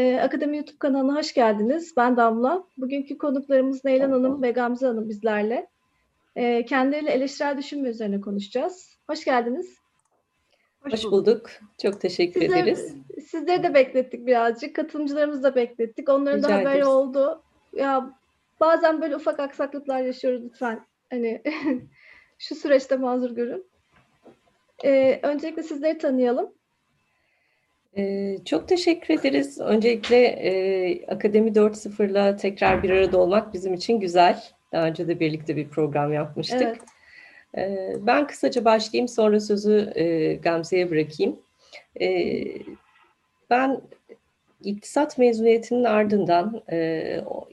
Ee, Akademi YouTube kanalına hoş geldiniz. Ben Damla. Bugünkü konuklarımız Neylan Hanım ve Gamze Hanım bizlerle. Ee, kendileriyle eleştirel düşünme üzerine konuşacağız. Hoş geldiniz. Hoş bulduk. Çok teşekkür Sizler- ederiz. Sizleri de beklettik birazcık. Katılımcılarımızı da beklettik. Onların Rica da haberi ederiz. oldu. Ya bazen böyle ufak aksaklıklar yaşıyoruz lütfen. Hani şu süreçte mazur görün. Ee, öncelikle sizleri tanıyalım. Çok teşekkür ederiz. Öncelikle e, Akademi 4.0'la tekrar bir arada olmak bizim için güzel. Daha önce de birlikte bir program yapmıştık. Evet. Ben kısaca başlayayım, sonra sözü e, Gamze'ye bırakayım. Ben iktisat mezuniyetinin ardından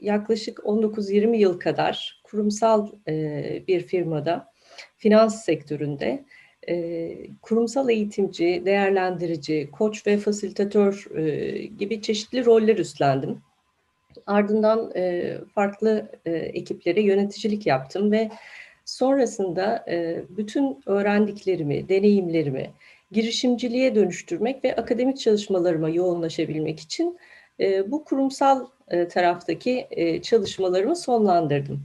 yaklaşık 19-20 yıl kadar kurumsal bir firmada, finans sektöründe kurumsal eğitimci, değerlendirici, koç ve fasilitatör gibi çeşitli roller üstlendim. Ardından farklı ekiplere yöneticilik yaptım ve sonrasında bütün öğrendiklerimi, deneyimlerimi girişimciliğe dönüştürmek ve akademik çalışmalarıma yoğunlaşabilmek için bu kurumsal taraftaki çalışmalarımı sonlandırdım.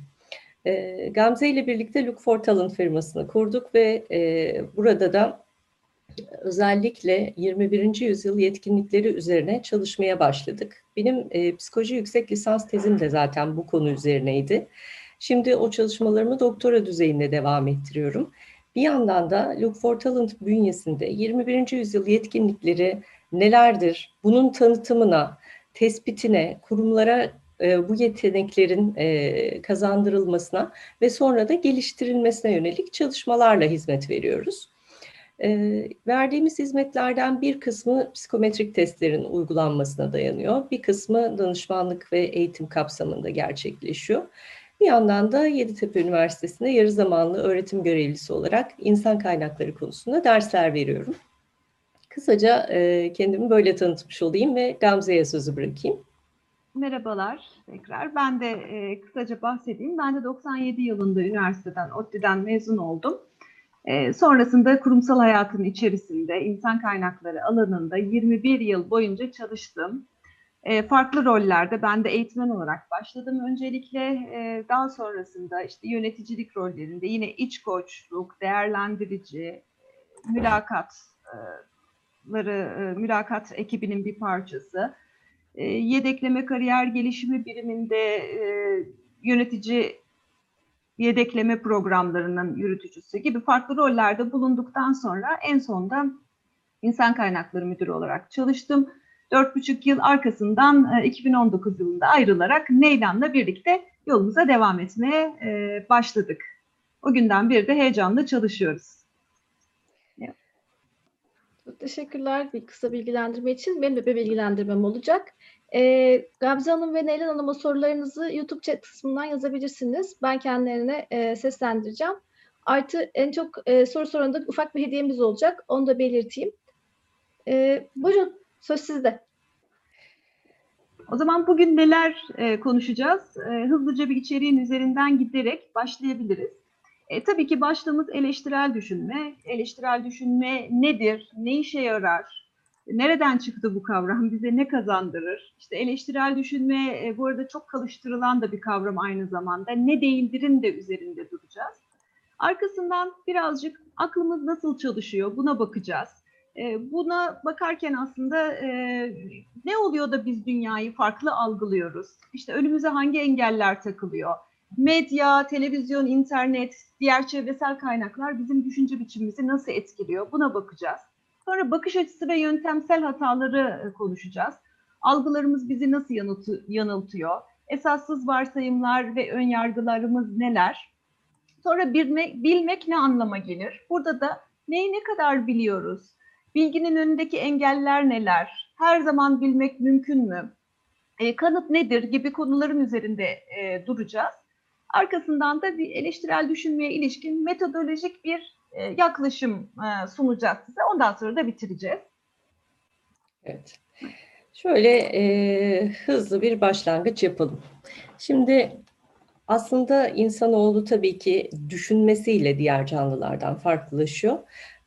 E, Gamze ile birlikte Look for Talent firmasını kurduk ve e, burada da özellikle 21. yüzyıl yetkinlikleri üzerine çalışmaya başladık. Benim e, psikoloji yüksek lisans tezim de zaten bu konu üzerineydi. Şimdi o çalışmalarımı doktora düzeyinde devam ettiriyorum. Bir yandan da Look for Talent bünyesinde 21. yüzyıl yetkinlikleri nelerdir? Bunun tanıtımına, tespitine, kurumlara e, bu yeteneklerin e, kazandırılmasına ve sonra da geliştirilmesine yönelik çalışmalarla hizmet veriyoruz. E, verdiğimiz hizmetlerden bir kısmı psikometrik testlerin uygulanmasına dayanıyor. Bir kısmı danışmanlık ve eğitim kapsamında gerçekleşiyor. Bir yandan da Yeditepe Üniversitesi'nde yarı zamanlı öğretim görevlisi olarak insan kaynakları konusunda dersler veriyorum. Kısaca kendimi böyle tanıtmış olayım ve Gamze'ye sözü bırakayım. Merhabalar tekrar. Ben de e, kısaca bahsedeyim. Ben de 97 yılında üniversiteden, ODTÜ'den mezun oldum. E, sonrasında kurumsal hayatın içerisinde insan kaynakları alanında 21 yıl boyunca çalıştım. E, farklı rollerde ben de eğitmen olarak başladım öncelikle. E, daha sonrasında işte yöneticilik rollerinde yine iç koçluk, değerlendirici, mülakatları, e, mülakat ekibinin bir parçası e, yedekleme kariyer gelişimi biriminde e, yönetici yedekleme programlarının yürütücüsü gibi farklı rollerde bulunduktan sonra en sonda insan kaynakları müdürü olarak çalıştım. Dört buçuk yıl arkasından e, 2019 yılında ayrılarak Neylan'la birlikte yolumuza devam etmeye e, başladık. O günden beri de heyecanla çalışıyoruz. Teşekkürler bir kısa bilgilendirme için. Benim de bir bilgilendirmem olacak. Ee, Gamze Hanım ve Neylan Hanım'a sorularınızı YouTube chat kısmından yazabilirsiniz. Ben kendilerine e, seslendireceğim. Artı en çok e, soru soranda ufak bir hediyemiz olacak. Onu da belirteyim. Ee, buyurun söz sizde. O zaman bugün neler e, konuşacağız? E, hızlıca bir içeriğin üzerinden giderek başlayabiliriz. E, tabii ki başlığımız eleştirel düşünme. Eleştirel düşünme nedir? Ne işe yarar? Nereden çıktı bu kavram? Bize ne kazandırır? İşte eleştirel düşünme e, bu arada çok kalıştırılan da bir kavram aynı zamanda. Ne değildirin de üzerinde duracağız. Arkasından birazcık aklımız nasıl çalışıyor buna bakacağız. E, buna bakarken aslında e, ne oluyor da biz dünyayı farklı algılıyoruz? İşte önümüze hangi engeller takılıyor? Medya, televizyon, internet, diğer çevresel kaynaklar bizim düşünce biçimimizi nasıl etkiliyor? Buna bakacağız. Sonra bakış açısı ve yöntemsel hataları e, konuşacağız. Algılarımız bizi nasıl yanıltı- yanıltıyor? Esassız varsayımlar ve önyargılarımız neler? Sonra bilmek, bilmek ne anlama gelir? Burada da neyi ne kadar biliyoruz? Bilginin önündeki engeller neler? Her zaman bilmek mümkün mü? E, kanıt nedir gibi konuların üzerinde e, duracağız. Arkasından da bir eleştirel düşünmeye ilişkin metodolojik bir e, yaklaşım e, sunacağız size. Ondan sonra da bitireceğiz. Evet. Şöyle e, hızlı bir başlangıç yapalım. Şimdi aslında insanoğlu tabii ki düşünmesiyle diğer canlılardan farklılaşıyor.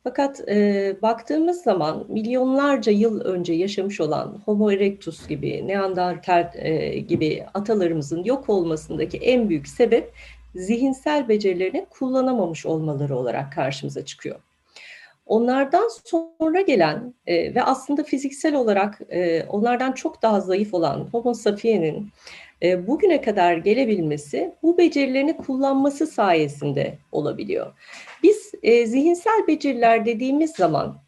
Fakat e, baktığımız zaman milyonlarca yıl önce yaşamış olan Homo erectus gibi, Neandertal e, gibi atalarımızın yok olmasındaki en büyük sebep zihinsel becerilerini kullanamamış olmaları olarak karşımıza çıkıyor. Onlardan sonra gelen e, ve aslında fiziksel olarak e, onlardan çok daha zayıf olan Homo sapiens'in e, bugüne kadar gelebilmesi bu becerilerini kullanması sayesinde olabiliyor. Biz e, zihinsel beceriler dediğimiz zaman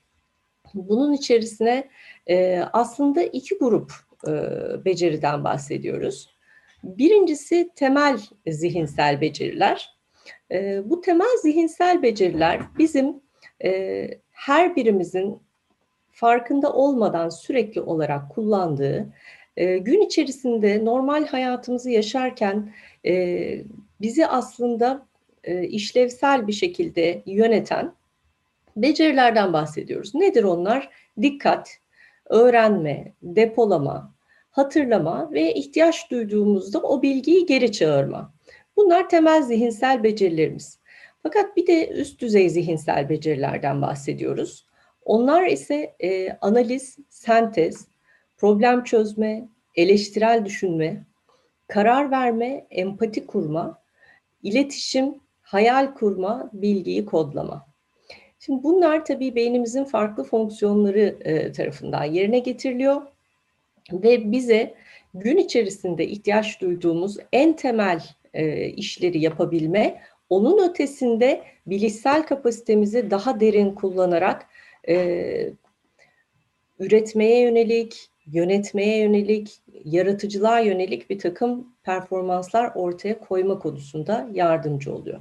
bunun içerisine e, aslında iki grup e, beceriden bahsediyoruz. Birincisi temel zihinsel beceriler. E, bu temel zihinsel beceriler bizim e, her birimizin farkında olmadan sürekli olarak kullandığı, e, gün içerisinde normal hayatımızı yaşarken e, bizi aslında e, işlevsel bir şekilde yöneten becerilerden bahsediyoruz. Nedir onlar? Dikkat, öğrenme, depolama, hatırlama ve ihtiyaç duyduğumuzda o bilgiyi geri çağırma. Bunlar temel zihinsel becerilerimiz. Fakat bir de üst düzey zihinsel becerilerden bahsediyoruz. Onlar ise e, analiz, sentez, problem çözme, eleştirel düşünme, karar verme, empati kurma, iletişim, hayal kurma, bilgiyi kodlama. Şimdi bunlar tabii beynimizin farklı fonksiyonları e, tarafından yerine getiriliyor ve bize gün içerisinde ihtiyaç duyduğumuz en temel e, işleri yapabilme, onun ötesinde bilişsel kapasitemizi daha derin kullanarak e, üretmeye yönelik, yönetmeye yönelik, yaratıcılığa yönelik bir takım performanslar ortaya koyma konusunda yardımcı oluyor.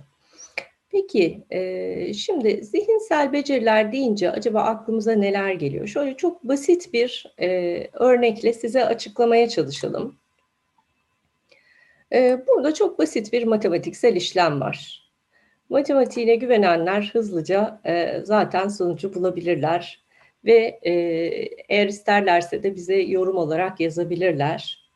Peki, e, şimdi zihinsel beceriler deyince acaba aklımıza neler geliyor? Şöyle çok basit bir e, örnekle size açıklamaya çalışalım. E, burada çok basit bir matematiksel işlem var. Matematiğine güvenenler hızlıca e, zaten sonucu bulabilirler ve e, eğer isterlerse de bize yorum olarak yazabilirler.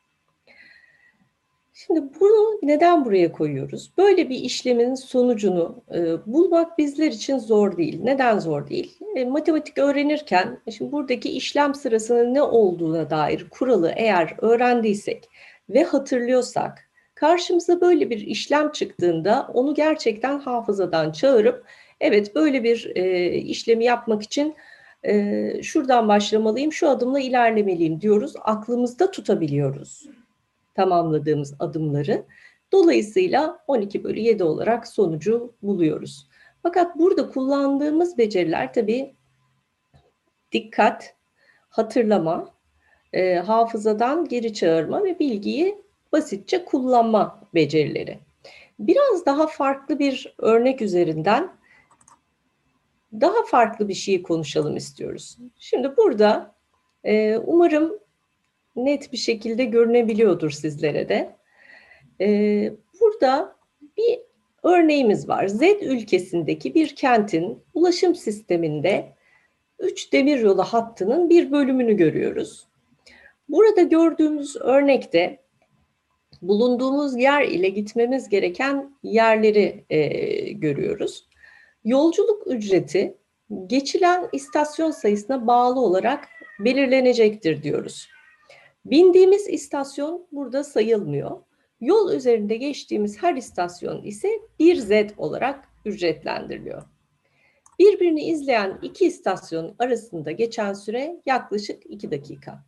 Şimdi bunu neden buraya koyuyoruz? Böyle bir işlemin sonucunu e, bulmak bizler için zor değil. Neden zor değil? E, matematik öğrenirken, şimdi buradaki işlem sırasının ne olduğuna dair kuralı eğer öğrendiysek ve hatırlıyorsak, karşımıza böyle bir işlem çıktığında onu gerçekten hafızadan çağırıp, evet böyle bir e, işlemi yapmak için e, şuradan başlamalıyım, şu adımla ilerlemeliyim diyoruz. Aklımızda tutabiliyoruz tamamladığımız adımları. Dolayısıyla 12 bölü 7 olarak sonucu buluyoruz. Fakat burada kullandığımız beceriler tabii dikkat, hatırlama, e, hafızadan geri çağırma ve bilgiyi basitçe kullanma becerileri. Biraz daha farklı bir örnek üzerinden daha farklı bir şeyi konuşalım istiyoruz. Şimdi burada e, umarım net bir şekilde görünebiliyordur sizlere de. Ee, burada bir örneğimiz var. Z ülkesindeki bir kentin ulaşım sisteminde 3 demiryolu hattının bir bölümünü görüyoruz. Burada gördüğümüz örnekte bulunduğumuz yer ile gitmemiz gereken yerleri e, görüyoruz. Yolculuk ücreti geçilen istasyon sayısına bağlı olarak belirlenecektir diyoruz. Bindiğimiz istasyon burada sayılmıyor. Yol üzerinde geçtiğimiz her istasyon ise bir Z olarak ücretlendiriliyor. Birbirini izleyen iki istasyon arasında geçen süre yaklaşık 2 dakika.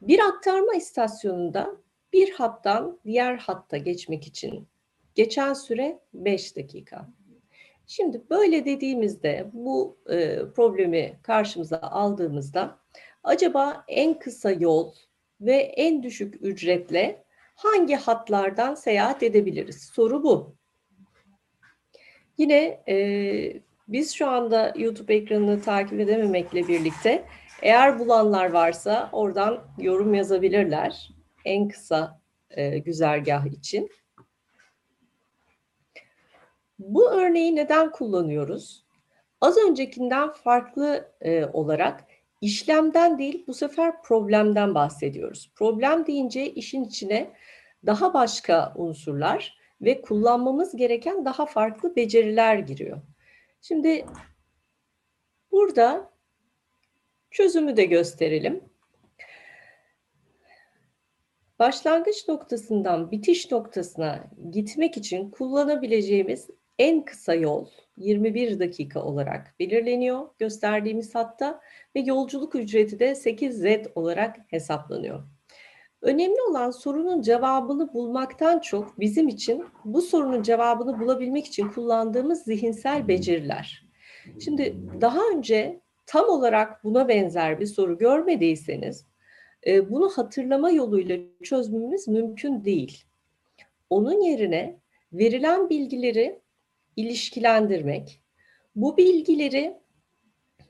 Bir aktarma istasyonunda bir hattan diğer hatta geçmek için geçen süre 5 dakika. Şimdi böyle dediğimizde bu e, problemi karşımıza aldığımızda acaba en kısa yol ve en düşük ücretle hangi hatlardan seyahat edebiliriz? Soru bu. Yine e, biz şu anda YouTube ekranını takip edememekle birlikte eğer bulanlar varsa oradan yorum yazabilirler en kısa e, güzergah için. Bu örneği neden kullanıyoruz? Az öncekinden farklı e, olarak işlemden değil bu sefer problemden bahsediyoruz. Problem deyince işin içine daha başka unsurlar ve kullanmamız gereken daha farklı beceriler giriyor. Şimdi Burada çözümü de gösterelim. Başlangıç noktasından bitiş noktasına gitmek için kullanabileceğimiz en kısa yol 21 dakika olarak belirleniyor gösterdiğimiz hatta ve yolculuk ücreti de 8Z olarak hesaplanıyor. Önemli olan sorunun cevabını bulmaktan çok bizim için bu sorunun cevabını bulabilmek için kullandığımız zihinsel beceriler. Şimdi daha önce tam olarak buna benzer bir soru görmediyseniz e, bunu hatırlama yoluyla çözmemiz mümkün değil. Onun yerine verilen bilgileri ilişkilendirmek, bu bilgileri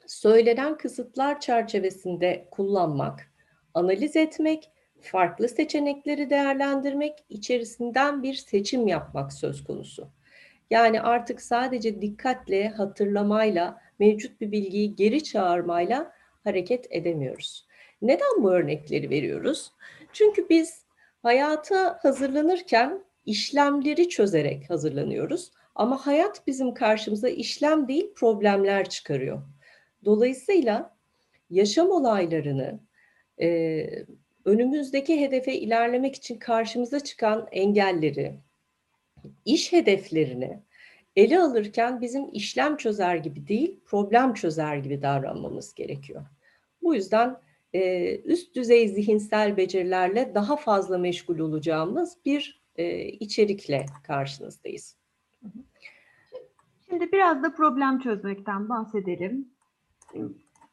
söylenen kısıtlar çerçevesinde kullanmak, analiz etmek, farklı seçenekleri değerlendirmek, içerisinden bir seçim yapmak söz konusu. Yani artık sadece dikkatle, hatırlamayla, mevcut bir bilgiyi geri çağırmayla hareket edemiyoruz. Neden bu örnekleri veriyoruz? Çünkü biz hayata hazırlanırken işlemleri çözerek hazırlanıyoruz. Ama hayat bizim karşımıza işlem değil problemler çıkarıyor. Dolayısıyla yaşam olaylarını, e, önümüzdeki hedefe ilerlemek için karşımıza çıkan engelleri, iş hedeflerini ele alırken bizim işlem çözer gibi değil, problem çözer gibi davranmamız gerekiyor. Bu yüzden e, üst düzey zihinsel becerilerle daha fazla meşgul olacağımız bir e, içerikle karşınızdayız. Şimdi biraz da problem çözmekten bahsedelim.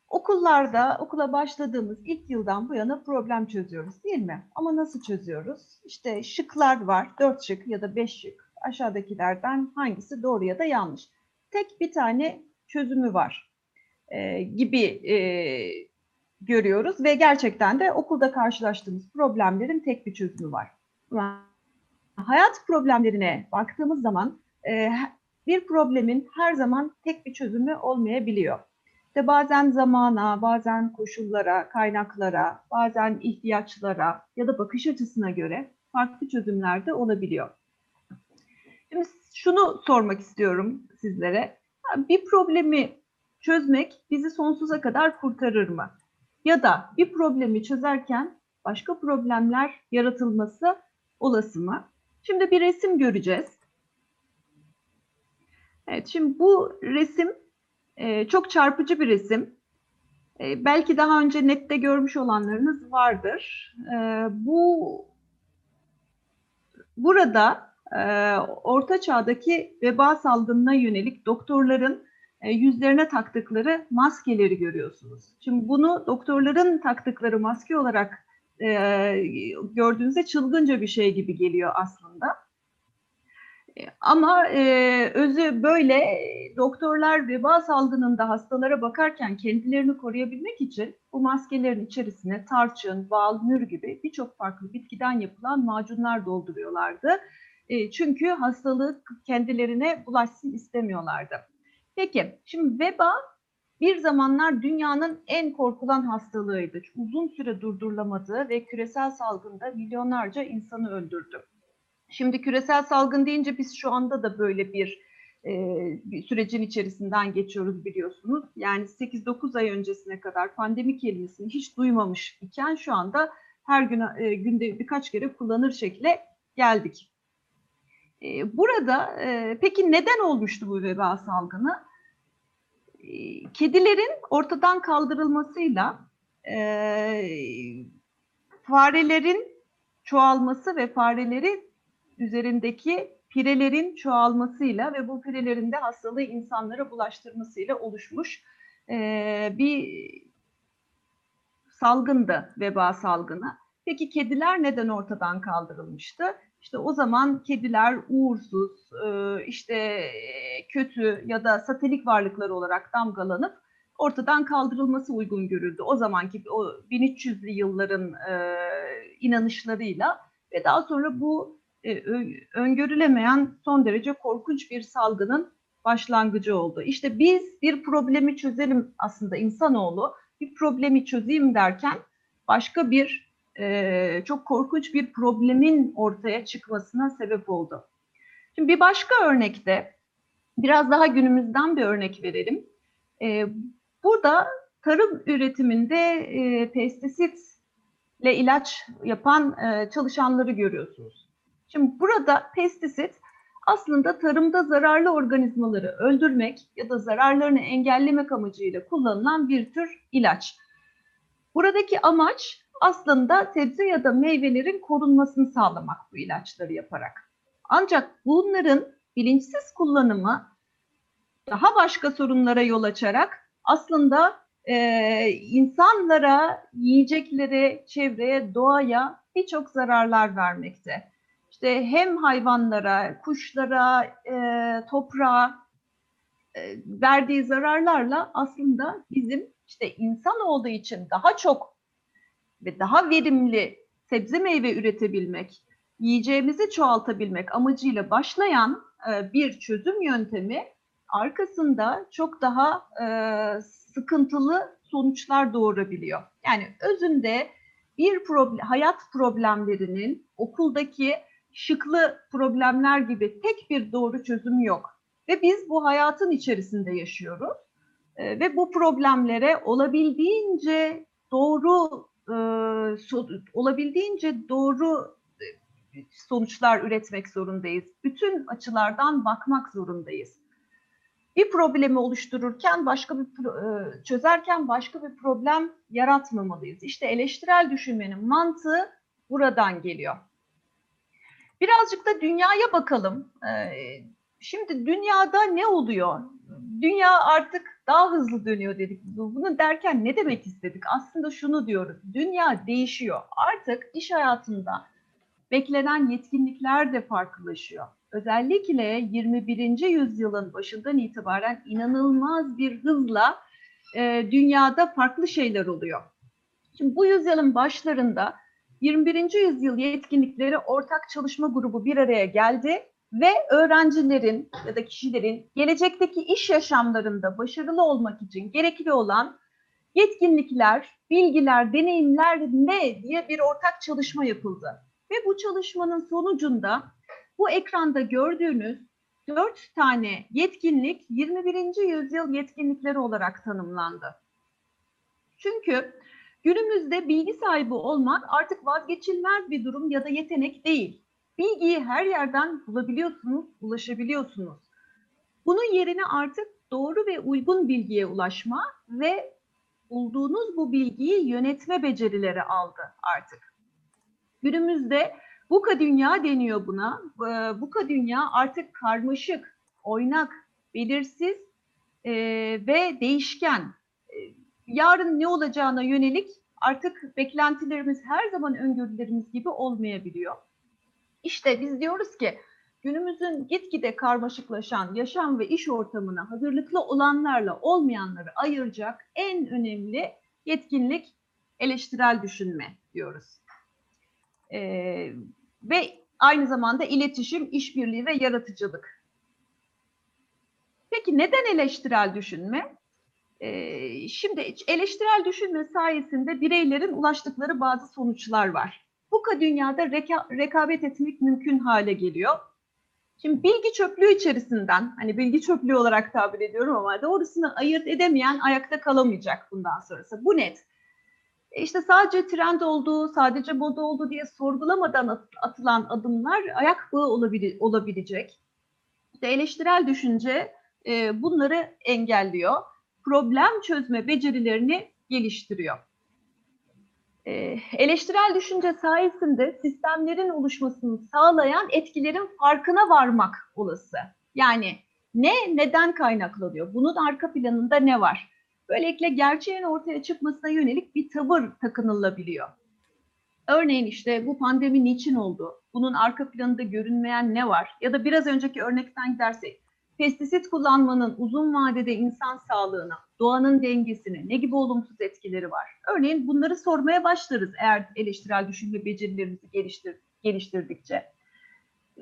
Okullarda, okula başladığımız ilk yıldan bu yana problem çözüyoruz değil mi? Ama nasıl çözüyoruz? İşte şıklar var, dört şık ya da beş şık. Aşağıdakilerden hangisi doğru ya da yanlış? Tek bir tane çözümü var e, gibi e, görüyoruz ve gerçekten de okulda karşılaştığımız problemlerin tek bir çözümü var. Hayat problemlerine baktığımız zaman bir problemin her zaman tek bir çözümü olmayabiliyor. İşte bazen zamana, bazen koşullara, kaynaklara, bazen ihtiyaçlara ya da bakış açısına göre farklı çözümler de olabiliyor. Şimdi şunu sormak istiyorum sizlere. Bir problemi çözmek bizi sonsuza kadar kurtarır mı? Ya da bir problemi çözerken başka problemler yaratılması olası mı? Şimdi bir resim göreceğiz. Evet, şimdi bu resim e, çok çarpıcı bir resim. E, belki daha önce nette görmüş olanlarınız vardır. E, bu burada e, Orta Çağ'daki veba salgınına yönelik doktorların e, yüzlerine taktıkları maskeleri görüyorsunuz. Şimdi bunu doktorların taktıkları maske olarak e, gördüğünüzde çılgınca bir şey gibi geliyor aslında. E, ama e, özü böyle doktorlar veba salgınında hastalara bakarken kendilerini koruyabilmek için bu maskelerin içerisine tarçın, bal, mür gibi birçok farklı bitkiden yapılan macunlar dolduruyorlardı. E, çünkü hastalık kendilerine bulaşsın istemiyorlardı. Peki, şimdi veba bir zamanlar dünyanın en korkulan hastalığıydı. Uzun süre durdurulamadı ve küresel salgında milyonlarca insanı öldürdü. Şimdi küresel salgın deyince biz şu anda da böyle bir, e, bir sürecin içerisinden geçiyoruz biliyorsunuz. Yani 8-9 ay öncesine kadar pandemi kelimesini hiç duymamış iken şu anda her gün e, günde birkaç kere kullanır şekle geldik. E, burada e, peki neden olmuştu bu veba salgını? E, kedilerin ortadan kaldırılmasıyla e, farelerin çoğalması ve fareleri üzerindeki pirelerin çoğalmasıyla ve bu pirelerin de hastalığı insanlara bulaştırmasıyla oluşmuş e, bir salgındı veba salgını. Peki kediler neden ortadan kaldırılmıştı? İşte o zaman kediler uğursuz, e, işte kötü ya da satelik varlıklar olarak damgalanıp ortadan kaldırılması uygun görüldü. O zamanki o 1300'lü yılların e, inanışlarıyla ve daha sonra bu e, öngörülemeyen son derece korkunç bir salgının başlangıcı oldu. İşte biz bir problemi çözelim aslında insanoğlu bir problemi çözeyim derken başka bir e, çok korkunç bir problemin ortaya çıkmasına sebep oldu. Şimdi bir başka örnekte biraz daha günümüzden bir örnek verelim. E, burada tarım üretiminde e, pestisitle ilaç yapan çalışanları görüyorsunuz. Şimdi burada pestisit aslında tarımda zararlı organizmaları öldürmek ya da zararlarını engellemek amacıyla kullanılan bir tür ilaç. Buradaki amaç aslında sebze ya da meyvelerin korunmasını sağlamak bu ilaçları yaparak. Ancak bunların bilinçsiz kullanımı daha başka sorunlara yol açarak aslında e, insanlara, yiyeceklere, çevreye, doğaya birçok zararlar vermekte. İşte hem hayvanlara, kuşlara, e, toprağa e, verdiği zararlarla aslında bizim işte insan olduğu için daha çok ve daha verimli sebze meyve üretebilmek, yiyeceğimizi çoğaltabilmek amacıyla başlayan e, bir çözüm yöntemi arkasında çok daha e, sıkıntılı sonuçlar doğurabiliyor. Yani özünde bir problem, hayat problemlerinin okuldaki şıklı problemler gibi tek bir doğru çözüm yok. Ve biz bu hayatın içerisinde yaşıyoruz. E, ve bu problemlere olabildiğince doğru e, so, olabildiğince doğru e, sonuçlar üretmek zorundayız. Bütün açılardan bakmak zorundayız. Bir problemi oluştururken başka bir e, çözerken başka bir problem yaratmamalıyız. İşte eleştirel düşünmenin mantığı buradan geliyor. Birazcık da dünyaya bakalım. E, şimdi dünyada ne oluyor? Dünya artık daha hızlı dönüyor dedik. Bunu derken ne demek istedik? Aslında şunu diyoruz. Dünya değişiyor. Artık iş hayatında beklenen yetkinlikler de farklılaşıyor. Özellikle 21. yüzyılın başından itibaren inanılmaz bir hızla e, dünyada farklı şeyler oluyor. Şimdi bu yüzyılın başlarında 21. yüzyıl yetkinlikleri ortak çalışma grubu bir araya geldi ve öğrencilerin ya da kişilerin gelecekteki iş yaşamlarında başarılı olmak için gerekli olan yetkinlikler, bilgiler, deneyimler ne diye bir ortak çalışma yapıldı. Ve bu çalışmanın sonucunda bu ekranda gördüğünüz dört tane yetkinlik 21. yüzyıl yetkinlikleri olarak tanımlandı. Çünkü günümüzde bilgi sahibi olmak artık vazgeçilmez bir durum ya da yetenek değil. Bilgiyi her yerden bulabiliyorsunuz, ulaşabiliyorsunuz. Bunun yerine artık doğru ve uygun bilgiye ulaşma ve bulduğunuz bu bilgiyi yönetme becerileri aldı artık. Günümüzde Buka dünya deniyor buna. Buka dünya artık karmaşık, oynak, belirsiz e, ve değişken. Yarın ne olacağına yönelik artık beklentilerimiz her zaman öngörülerimiz gibi olmayabiliyor. İşte biz diyoruz ki günümüzün gitgide karmaşıklaşan yaşam ve iş ortamına hazırlıklı olanlarla olmayanları ayıracak en önemli yetkinlik eleştirel düşünme diyoruz. Ee, ve aynı zamanda iletişim, işbirliği ve yaratıcılık. Peki neden eleştirel düşünme? Şimdi eleştirel düşünme sayesinde bireylerin ulaştıkları bazı sonuçlar var. Bu dünyada reka, rekabet etmek mümkün hale geliyor. Şimdi bilgi çöplüğü içerisinden, hani bilgi çöplüğü olarak tabir ediyorum ama doğrusunu ayırt edemeyen ayakta kalamayacak bundan sonrası. Bu net. E işte sadece trend olduğu, sadece moda olduğu diye sorgulamadan atılan adımlar ayak bağı olabile, olabilecek. İşte eleştirel düşünce e, bunları engelliyor. Problem çözme becerilerini geliştiriyor. E, eleştirel düşünce sayesinde sistemlerin oluşmasını sağlayan etkilerin farkına varmak olası. Yani ne, neden kaynaklanıyor? Bunun arka planında ne var? Böylelikle gerçeğin ortaya çıkmasına yönelik bir tavır takınılabiliyor. Örneğin işte bu pandemi niçin oldu? Bunun arka planında görünmeyen ne var? Ya da biraz önceki örnekten gidersek, pestisit kullanmanın uzun vadede insan sağlığına, doğanın dengesine ne gibi olumsuz etkileri var? Örneğin bunları sormaya başlarız eğer eleştirel düşünme becerilerimizi geliştir, geliştirdikçe.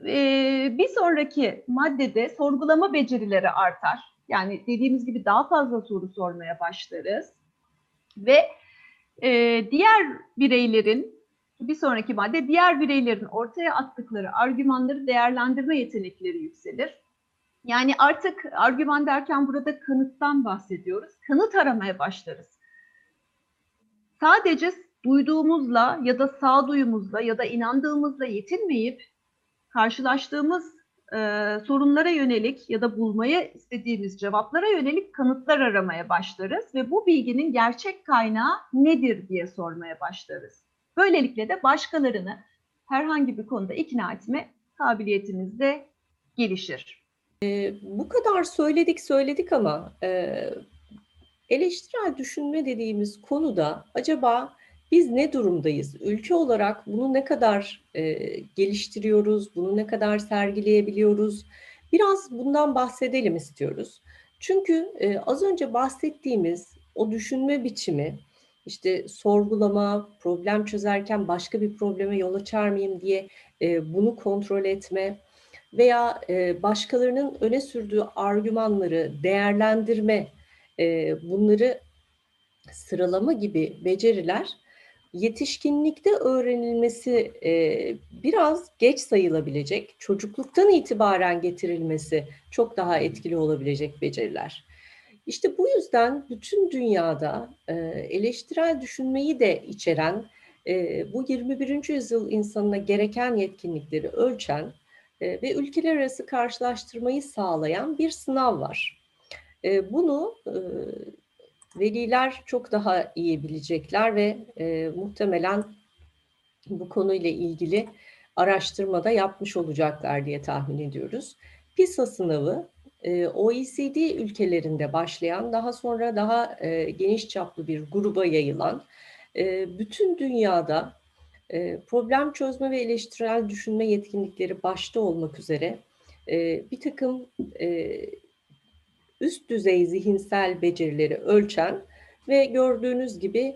Ee, bir sonraki maddede sorgulama becerileri artar. Yani dediğimiz gibi daha fazla soru sormaya başlarız. Ve e, diğer bireylerin, bir sonraki madde, diğer bireylerin ortaya attıkları argümanları değerlendirme yetenekleri yükselir. Yani artık argüman derken burada kanıttan bahsediyoruz. Kanıt aramaya başlarız. Sadece duyduğumuzla ya da sağduyumuzla ya da inandığımızla yetinmeyip karşılaştığımız e, sorunlara yönelik ya da bulmaya istediğimiz cevaplara yönelik kanıtlar aramaya başlarız ve bu bilginin gerçek kaynağı nedir diye sormaya başlarız. Böylelikle de başkalarını herhangi bir konuda ikna etme kabiliyetimiz de gelişir. Bu kadar söyledik söyledik ama e, eleştirel düşünme dediğimiz konuda acaba biz ne durumdayız? Ülke olarak bunu ne kadar e, geliştiriyoruz? Bunu ne kadar sergileyebiliyoruz? Biraz bundan bahsedelim istiyoruz. Çünkü e, az önce bahsettiğimiz o düşünme biçimi, işte sorgulama, problem çözerken başka bir probleme yol açar mıyım diye e, bunu kontrol etme veya e, başkalarının öne sürdüğü argümanları değerlendirme, e, bunları sıralama gibi beceriler yetişkinlikte öğrenilmesi e, biraz geç sayılabilecek, çocukluktan itibaren getirilmesi çok daha etkili olabilecek beceriler. İşte bu yüzden bütün dünyada eleştirel düşünmeyi de içeren, bu 21. yüzyıl insanına gereken yetkinlikleri ölçen ve ülkeler arası karşılaştırmayı sağlayan bir sınav var. E, bunu e, veliler çok daha iyi bilecekler ve e, muhtemelen bu konuyla ilgili araştırmada yapmış olacaklar diye tahmin ediyoruz. PISA sınavı e, OECD ülkelerinde başlayan, daha sonra daha e, geniş çaplı bir gruba yayılan, e, bütün dünyada e, problem çözme ve eleştirel düşünme yetkinlikleri başta olmak üzere bir takım üst düzey zihinsel becerileri ölçen ve gördüğünüz gibi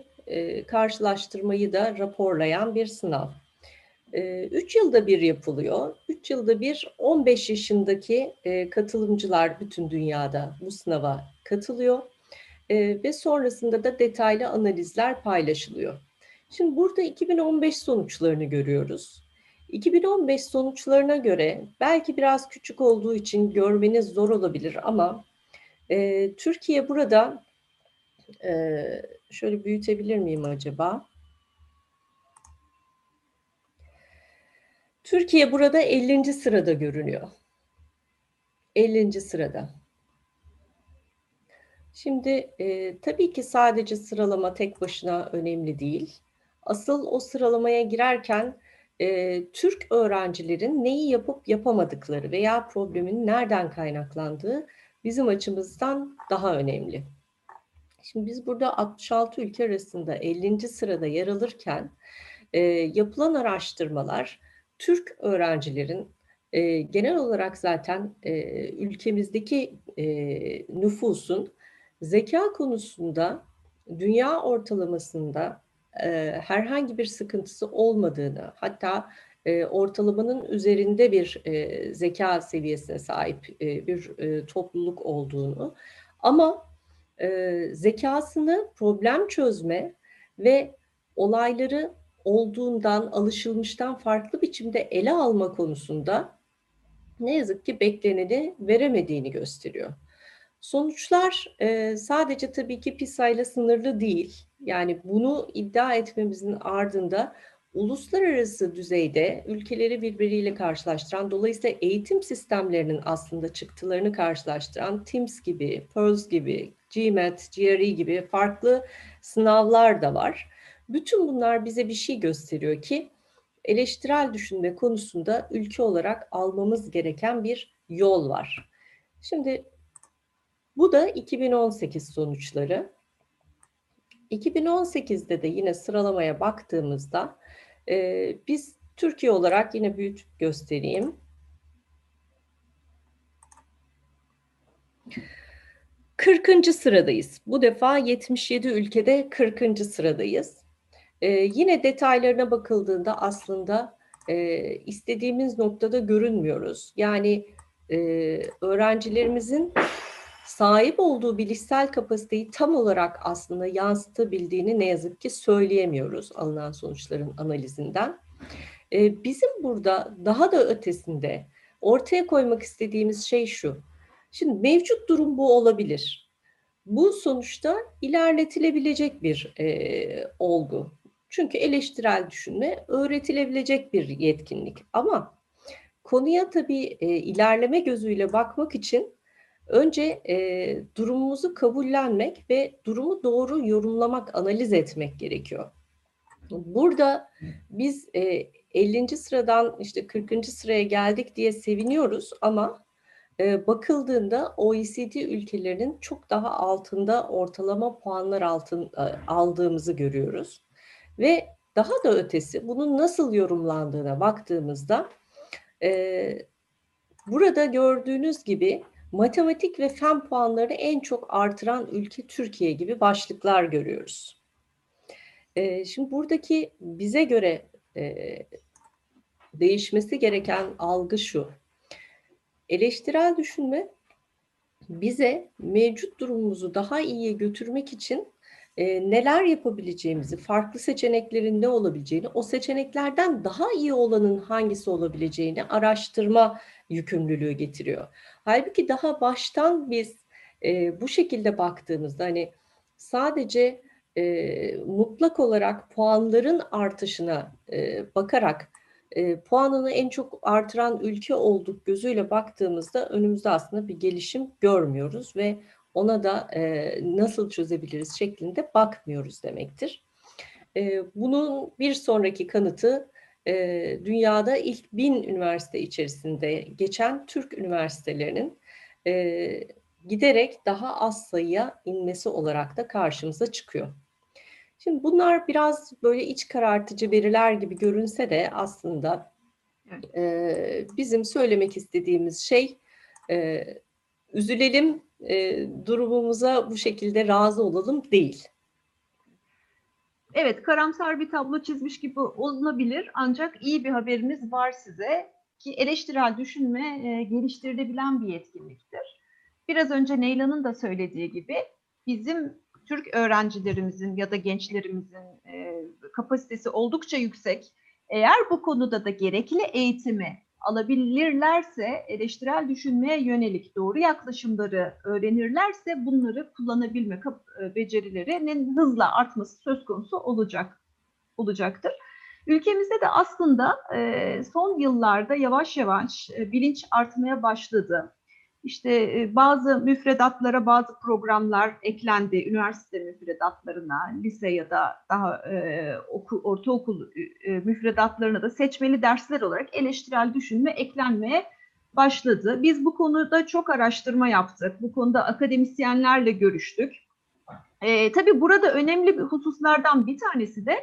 karşılaştırmayı da raporlayan bir sınav. 3 yılda bir yapılıyor. 3 yılda bir 15 yaşındaki katılımcılar bütün dünyada bu sınava katılıyor. Ve sonrasında da detaylı analizler paylaşılıyor. Şimdi burada 2015 sonuçlarını görüyoruz. 2015 sonuçlarına göre belki biraz küçük olduğu için görmeniz zor olabilir ama e, Türkiye burada e, şöyle büyütebilir miyim acaba? Türkiye burada 50. sırada görünüyor. 50. sırada. Şimdi e, tabii ki sadece sıralama tek başına önemli değil. Asıl o sıralamaya girerken e, Türk öğrencilerin neyi yapıp yapamadıkları veya problemin nereden kaynaklandığı bizim açımızdan daha önemli. Şimdi biz burada 66 ülke arasında 50. sırada yer alırken e, yapılan araştırmalar Türk öğrencilerin e, genel olarak zaten e, ülkemizdeki e, nüfusun zeka konusunda dünya ortalamasında e, herhangi bir sıkıntısı olmadığını hatta e, ortalamanın üzerinde bir e, zeka seviyesine sahip e, bir e, topluluk olduğunu ama e, zekasını problem çözme ve olayları olduğundan, alışılmıştan farklı biçimde ele alma konusunda ne yazık ki bekleneni veremediğini gösteriyor. Sonuçlar e, sadece tabii ki PISA ile sınırlı değil. Yani bunu iddia etmemizin ardında uluslararası düzeyde ülkeleri birbiriyle karşılaştıran, dolayısıyla eğitim sistemlerinin aslında çıktılarını karşılaştıran TIMSS gibi, PEARLS gibi, GMAT, GRE gibi farklı sınavlar da var. Bütün bunlar bize bir şey gösteriyor ki eleştirel düşünme konusunda ülke olarak almamız gereken bir yol var. Şimdi bu da 2018 sonuçları. 2018'de de yine sıralamaya baktığımızda e, biz Türkiye olarak yine büyük göstereyim. Kırkıncı sıradayız. Bu defa 77 ülkede 40. sıradayız. Ee, yine detaylarına bakıldığında aslında e, istediğimiz noktada görünmüyoruz. Yani e, öğrencilerimizin sahip olduğu bilişsel kapasiteyi tam olarak aslında yansıtabildiğini ne yazık ki söyleyemiyoruz alınan sonuçların analizinden. Ee, bizim burada daha da ötesinde ortaya koymak istediğimiz şey şu. Şimdi mevcut durum bu olabilir. Bu sonuçta ilerletilebilecek bir e, olgu. Çünkü eleştirel düşünme öğretilebilecek bir yetkinlik. Ama konuya tabii e, ilerleme gözüyle bakmak için önce e, durumumuzu kabullenmek ve durumu doğru yorumlamak, analiz etmek gerekiyor. Burada biz e, 50. sıradan işte 40. sıraya geldik diye seviniyoruz ama e, bakıldığında OECD ülkelerinin çok daha altında ortalama puanlar altın aldığımızı görüyoruz. Ve daha da ötesi bunun nasıl yorumlandığına baktığımızda e, burada gördüğünüz gibi matematik ve fen puanlarını en çok artıran ülke Türkiye gibi başlıklar görüyoruz. E, şimdi buradaki bize göre e, değişmesi gereken algı şu. Eleştirel düşünme bize mevcut durumumuzu daha iyiye götürmek için e, neler yapabileceğimizi, farklı seçeneklerin ne olabileceğini, o seçeneklerden daha iyi olanın hangisi olabileceğini araştırma yükümlülüğü getiriyor. Halbuki daha baştan biz e, bu şekilde baktığımızda hani sadece e, mutlak olarak puanların artışına e, bakarak e, puanını en çok artıran ülke olduk gözüyle baktığımızda önümüzde aslında bir gelişim görmüyoruz ve ona da e, nasıl çözebiliriz şeklinde bakmıyoruz demektir. E, bunun bir sonraki kanıtı e, dünyada ilk bin üniversite içerisinde geçen Türk üniversitelerinin e, giderek daha az sayıya inmesi olarak da karşımıza çıkıyor. Şimdi bunlar biraz böyle iç karartıcı veriler gibi görünse de aslında e, bizim söylemek istediğimiz şey e, üzülelim e, durumumuza bu şekilde razı olalım değil. Evet, karamsar bir tablo çizmiş gibi olunabilir ancak iyi bir haberimiz var size ki eleştirel düşünme e, geliştirilebilen bir yetkinliktir. Biraz önce Neyla'nın da söylediği gibi bizim Türk öğrencilerimizin ya da gençlerimizin e, kapasitesi oldukça yüksek. Eğer bu konuda da gerekli eğitimi alabilirlerse, eleştirel düşünmeye yönelik doğru yaklaşımları öğrenirlerse bunları kullanabilme e, becerilerinin hızla artması söz konusu olacak olacaktır. Ülkemizde de aslında e, son yıllarda yavaş yavaş e, bilinç artmaya başladı. İşte e, bazı müfredatlara bazı programlar eklendi üniversite müfredatlarına, lise ya da daha e, oku, ortaokul e, müfredatlarına da seçmeli dersler olarak eleştirel düşünme eklenmeye başladı. Biz bu konuda çok araştırma yaptık. Bu konuda akademisyenlerle görüştük. E, tabii burada önemli bir hususlardan bir tanesi de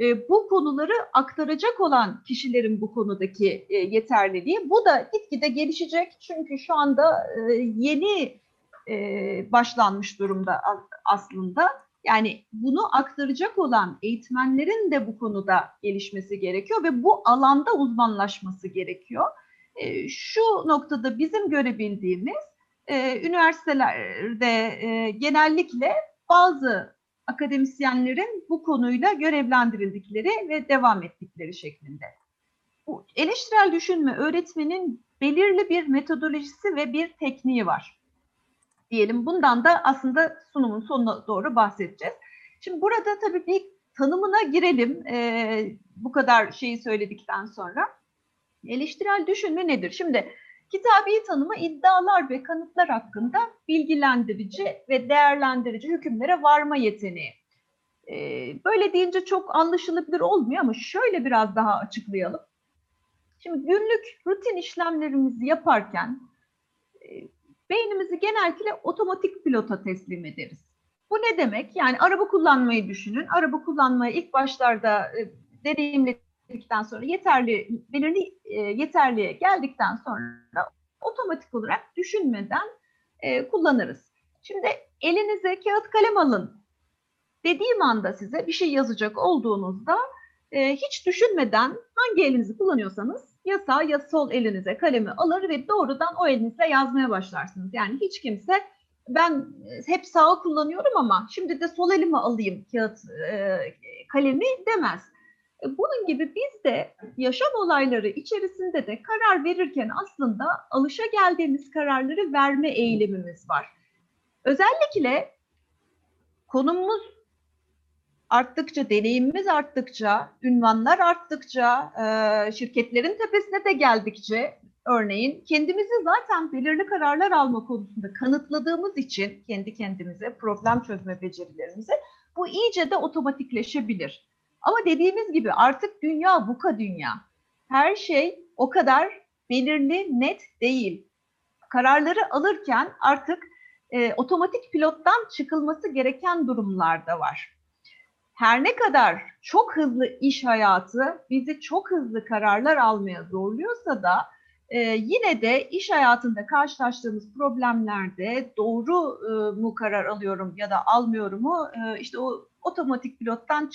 e, bu konuları aktaracak olan kişilerin bu konudaki e, yeterliliği. Bu da gitgide gelişecek çünkü şu anda e, yeni e, başlanmış durumda aslında. Yani bunu aktaracak olan eğitmenlerin de bu konuda gelişmesi gerekiyor ve bu alanda uzmanlaşması gerekiyor. E, şu noktada bizim görebildiğimiz e, üniversitelerde e, genellikle bazı akademisyenlerin bu konuyla görevlendirildikleri ve devam ettikleri şeklinde. Bu eleştirel düşünme öğretmenin belirli bir metodolojisi ve bir tekniği var. Diyelim bundan da aslında sunumun sonuna doğru bahsedeceğiz. Şimdi burada tabii bir tanımına girelim e, bu kadar şeyi söyledikten sonra. Eleştirel düşünme nedir? Şimdi Kitabi tanımı iddialar ve kanıtlar hakkında bilgilendirici ve değerlendirici hükümlere varma yeteneği. Ee, böyle deyince çok anlaşılabilir olmuyor ama şöyle biraz daha açıklayalım. Şimdi günlük rutin işlemlerimizi yaparken e, beynimizi genellikle otomatik pilota teslim ederiz. Bu ne demek? Yani araba kullanmayı düşünün. Araba kullanmayı ilk başlarda e, deneyimle ettikten sonra yeterli belirli e, yeterliğe geldikten sonra otomatik olarak düşünmeden e, kullanırız. Şimdi elinize kağıt kalem alın dediğim anda size bir şey yazacak olduğunuzda e, hiç düşünmeden hangi elinizi kullanıyorsanız ya sağ ya sol elinize kalemi alır ve doğrudan o elinizle yazmaya başlarsınız. Yani hiç kimse ben hep sağı kullanıyorum ama şimdi de sol elimi alayım kağıt e, kalemi demez E, Bunun gibi biz de yaşam olayları içerisinde de karar verirken aslında alışa geldiğimiz kararları verme eğilimimiz var. Özellikle konumumuz arttıkça, deneyimimiz arttıkça, ünvanlar arttıkça, e, şirketlerin tepesine de geldikçe örneğin kendimizi zaten belirli kararlar alma konusunda kanıtladığımız için kendi kendimize problem çözme becerilerimizi bu iyice de otomatikleşebilir. Ama dediğimiz gibi artık dünya buka dünya. Her şey o kadar belirli, net değil. Kararları alırken artık e, otomatik pilottan çıkılması gereken durumlar da var. Her ne kadar çok hızlı iş hayatı bizi çok hızlı kararlar almaya zorluyorsa da e, yine de iş hayatında karşılaştığımız problemlerde doğru e, mu karar alıyorum ya da almıyorum mu e, işte o otomatik pilottan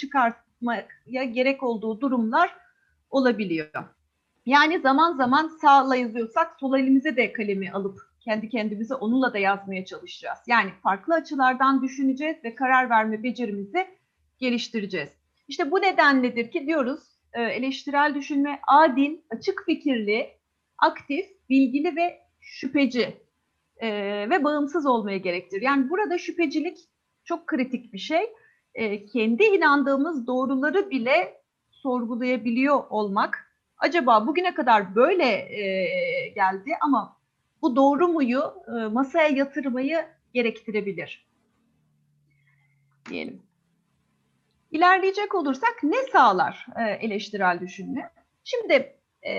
çıkartmaya gerek olduğu durumlar olabiliyor. Yani zaman zaman sağla yazıyorsak sol elimize de kalemi alıp kendi kendimize onunla da yazmaya çalışacağız. Yani farklı açılardan düşüneceğiz ve karar verme becerimizi geliştireceğiz. İşte bu nedenledir ki diyoruz e, eleştirel düşünme adil, açık fikirli, aktif, bilgili ve şüpheci e, ve bağımsız olmaya gerektirir. Yani burada şüphecilik çok kritik bir şey. E, kendi inandığımız doğruları bile sorgulayabiliyor olmak. Acaba bugüne kadar böyle e, geldi ama bu doğru muyu e, masaya yatırmayı gerektirebilir. Diyelim. İlerleyecek olursak ne sağlar e, eleştirel düşünme? Şimdi e,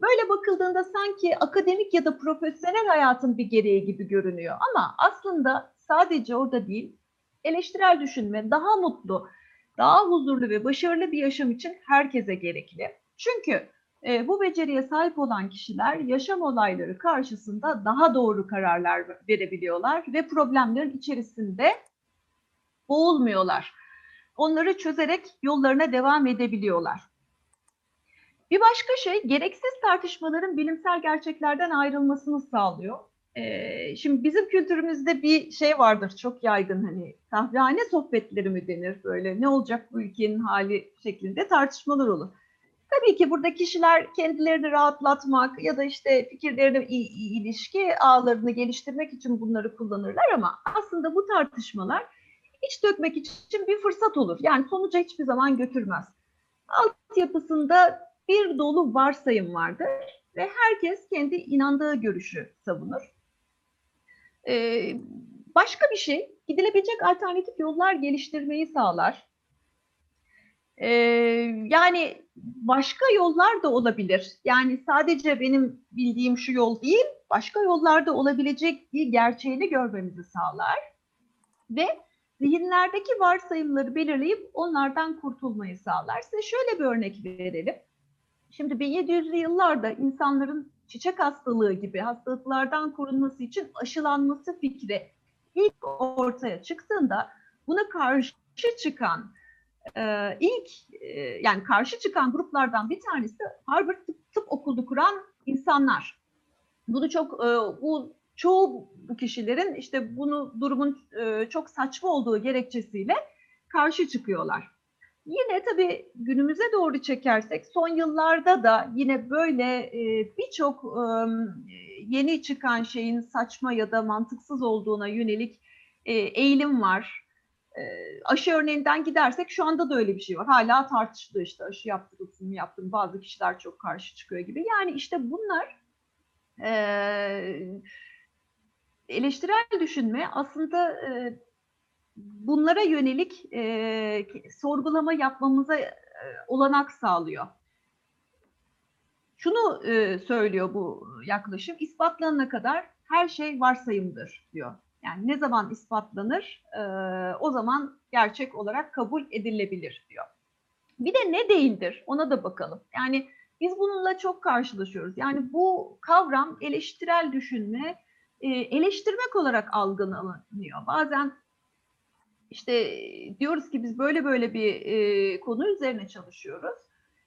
böyle bakıldığında sanki akademik ya da profesyonel hayatın bir gereği gibi görünüyor ama aslında sadece orada değil, eleştirel düşünme daha mutlu, daha huzurlu ve başarılı bir yaşam için herkese gerekli. Çünkü e, bu beceriye sahip olan kişiler yaşam olayları karşısında daha doğru kararlar verebiliyorlar ve problemlerin içerisinde boğulmuyorlar. Onları çözerek yollarına devam edebiliyorlar. Bir başka şey gereksiz tartışmaların bilimsel gerçeklerden ayrılmasını sağlıyor. Şimdi bizim kültürümüzde bir şey vardır çok yaygın hani kahvehane sohbetleri mi denir böyle ne olacak bu ülkenin hali şeklinde tartışmalar olur. Tabii ki burada kişiler kendilerini rahatlatmak ya da işte fikirlerini ilişki ağlarını geliştirmek için bunları kullanırlar ama aslında bu tartışmalar iç dökmek için bir fırsat olur. Yani sonuca hiçbir zaman götürmez. Altyapısında bir dolu varsayım vardır ve herkes kendi inandığı görüşü savunur. Ee, başka bir şey, gidilebilecek alternatif yollar geliştirmeyi sağlar. Ee, yani başka yollar da olabilir. Yani sadece benim bildiğim şu yol değil, başka yollarda olabilecek bir gerçeğini görmemizi sağlar. Ve zihinlerdeki varsayımları belirleyip onlardan kurtulmayı sağlar. Size şöyle bir örnek verelim. Şimdi 1700'lü yıllarda insanların çiçek hastalığı gibi hastalıklardan korunması için aşılanması fikri ilk ortaya çıktığında buna karşı çıkan e, ilk e, yani karşı çıkan gruplardan bir tanesi Harvard Tıp, Tıp Okulu kuran insanlar. Bunu çok e, bu çoğu bu kişilerin işte bunu durumun e, çok saçma olduğu gerekçesiyle karşı çıkıyorlar. Yine tabii günümüze doğru çekersek son yıllarda da yine böyle e, birçok yeni çıkan şeyin saçma ya da mantıksız olduğuna yönelik e, eğilim var. E, aşı örneğinden gidersek şu anda da öyle bir şey var. Hala tartışılıyor işte aşı yaptırılsın mı yaptım. Bazı kişiler çok karşı çıkıyor gibi. Yani işte bunlar eleştirel düşünme aslında bunlara yönelik e, sorgulama yapmamıza e, olanak sağlıyor. Şunu e, söylüyor bu yaklaşım, ispatlanana kadar her şey varsayımdır diyor. Yani ne zaman ispatlanır, e, o zaman gerçek olarak kabul edilebilir diyor. Bir de ne değildir, ona da bakalım. Yani biz bununla çok karşılaşıyoruz. Yani bu kavram eleştirel düşünme, e, eleştirmek olarak algılanıyor. Bazen işte diyoruz ki biz böyle böyle bir e, konu üzerine çalışıyoruz.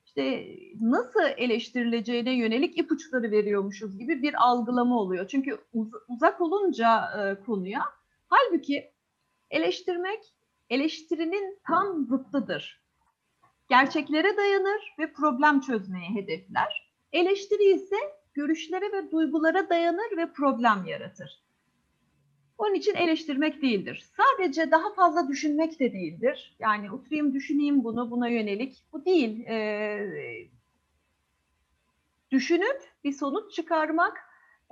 İşte nasıl eleştirileceğine yönelik ipuçları veriyormuşuz gibi bir algılama oluyor. Çünkü uz uzak olunca e, konuya, halbuki eleştirmek eleştirinin tam zıttıdır. gerçeklere dayanır ve problem çözmeyi hedefler. Eleştiri ise görüşlere ve duygulara dayanır ve problem yaratır. Onun için eleştirmek değildir. Sadece daha fazla düşünmek de değildir. Yani oturayım düşüneyim bunu, buna yönelik. Bu değil. Ee, düşünüp bir sonuç çıkarmak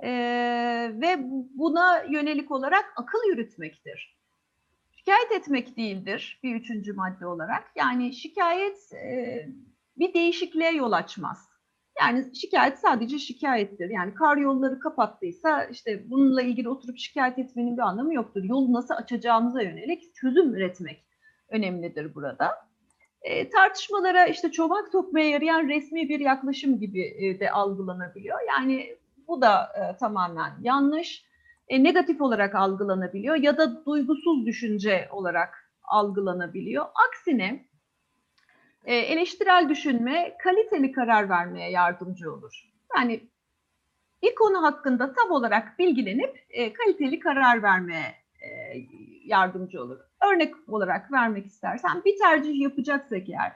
ee, ve buna yönelik olarak akıl yürütmektir. Şikayet etmek değildir bir üçüncü madde olarak. Yani şikayet e, bir değişikliğe yol açmaz. Yani şikayet sadece şikayettir. Yani kar yolları kapattıysa işte bununla ilgili oturup şikayet etmenin bir anlamı yoktur. Yolu nasıl açacağımıza yönelik çözüm üretmek önemlidir burada. E, tartışmalara işte çomak sokmaya yarayan resmi bir yaklaşım gibi e, de algılanabiliyor. Yani bu da e, tamamen yanlış. E, negatif olarak algılanabiliyor ya da duygusuz düşünce olarak algılanabiliyor. Aksine e, eleştirel düşünme kaliteli karar vermeye yardımcı olur. Yani bir konu hakkında tam olarak bilgilenip e, kaliteli karar vermeye e, yardımcı olur. Örnek olarak vermek istersen bir tercih yapacaksak eğer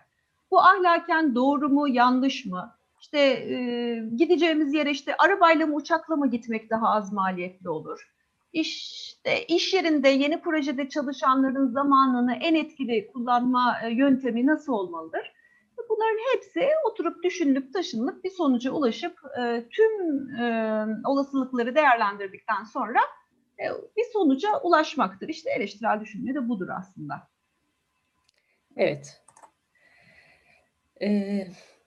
bu ahlaken doğru mu yanlış mı? İşte e, gideceğimiz yere işte arabayla mı uçakla mı gitmek daha az maliyetli olur? İşte iş yerinde yeni projede çalışanların zamanını en etkili kullanma e, yöntemi nasıl olmalıdır? Bunların hepsi oturup düşünülüp taşınıp bir sonuca ulaşıp e, tüm e, olasılıkları değerlendirdikten sonra bir sonuca ulaşmaktır. İşte eleştirel düşünme de budur aslında. Evet. Ee,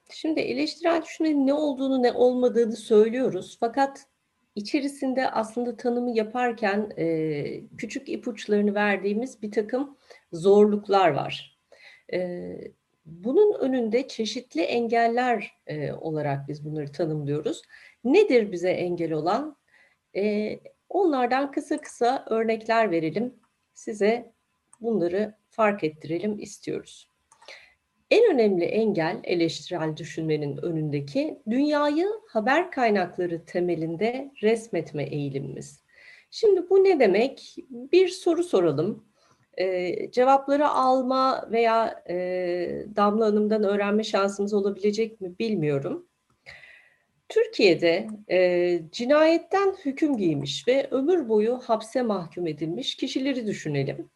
şimdi eleştirel düşünmenin ne olduğunu ne olmadığını söylüyoruz. Fakat içerisinde aslında tanımı yaparken e, küçük ipuçlarını verdiğimiz bir takım zorluklar var. E, bunun önünde çeşitli engeller e, olarak biz bunları tanımlıyoruz. Nedir bize engel olan? E, onlardan kısa kısa örnekler verelim. Size bunları fark ettirelim istiyoruz. En önemli engel eleştirel düşünmenin önündeki dünyayı haber kaynakları temelinde resmetme eğilimimiz. Şimdi bu ne demek? Bir soru soralım. Ee, cevapları alma veya e, Damla Hanım'dan öğrenme şansımız olabilecek mi bilmiyorum. Türkiye'de e, cinayetten hüküm giymiş ve ömür boyu hapse mahkum edilmiş kişileri düşünelim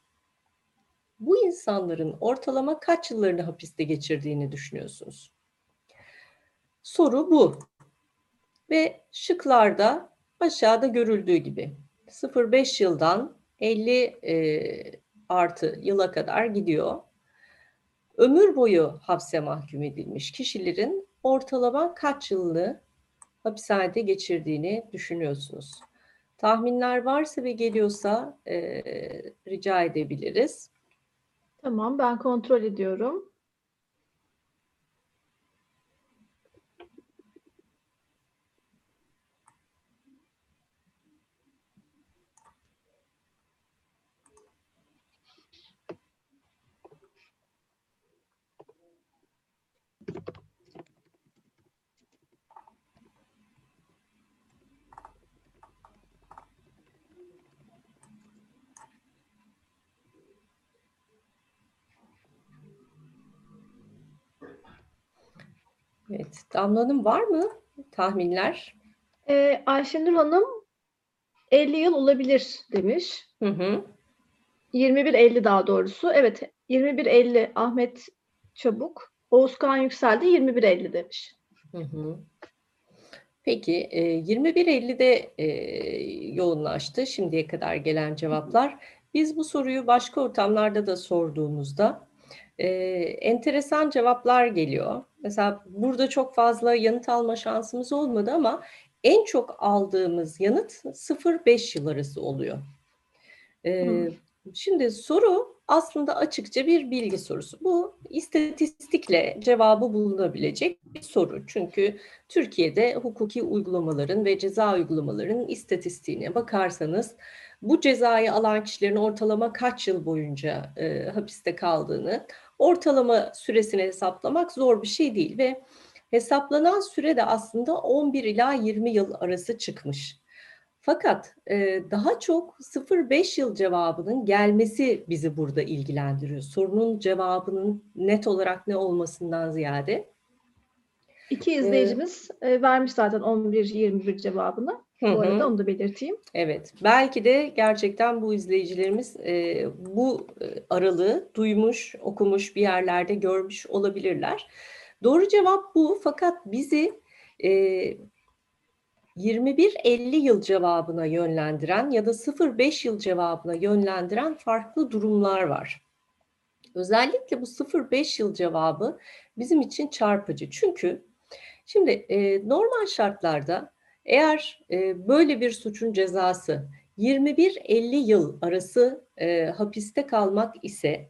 bu insanların ortalama kaç yıllarını hapiste geçirdiğini düşünüyorsunuz? Soru bu. Ve şıklarda aşağıda görüldüğü gibi 0-5 yıldan 50 e, artı yıla kadar gidiyor. Ömür boyu hapse mahkum edilmiş kişilerin ortalama kaç yılını hapishanede geçirdiğini düşünüyorsunuz. Tahminler varsa ve geliyorsa e, rica edebiliriz. Tamam, ben kontrol ediyorum. Evet, Damla Hanım var mı tahminler? Ee, Ayşenur Hanım 50 yıl olabilir demiş. Hı hı. 21.50 daha doğrusu. Evet, 21.50 Ahmet Çabuk. Oğuzkan Yüksel de 21.50 demiş. Hı hı. Peki, e, 21.50'de e, yoğunlaştı şimdiye kadar gelen cevaplar. Biz bu soruyu başka ortamlarda da sorduğumuzda e, enteresan cevaplar geliyor. Mesela burada çok fazla yanıt alma şansımız olmadı ama en çok aldığımız yanıt 0-5 yıl arası oluyor. E, Hmm. Şimdi soru aslında açıkça bir bilgi sorusu. Bu istatistikle cevabı bulunabilecek bir soru. Çünkü Türkiye'de hukuki uygulamaların ve ceza uygulamalarının istatistiğine bakarsanız bu cezayı alan kişilerin ortalama kaç yıl boyunca e, hapiste kaldığını, ortalama süresini hesaplamak zor bir şey değil ve hesaplanan süre de aslında 11 ila 20 yıl arası çıkmış. Fakat e, daha çok 0-5 yıl cevabının gelmesi bizi burada ilgilendiriyor. Sorunun cevabının net olarak ne olmasından ziyade. İki izleyicimiz e, vermiş zaten 11-21 cevabını. Bu Hı hı. arada onu da belirteyim. Evet, belki de gerçekten bu izleyicilerimiz e, bu e, aralığı duymuş, okumuş, bir yerlerde görmüş olabilirler. Doğru cevap bu fakat bizi e, 21-50 yıl cevabına yönlendiren ya da 0-5 yıl cevabına yönlendiren farklı durumlar var. Özellikle bu 0-5 yıl cevabı bizim için çarpıcı. Çünkü şimdi e, normal şartlarda eğer e, böyle bir suçun cezası 21-50 yıl arası e, hapiste kalmak ise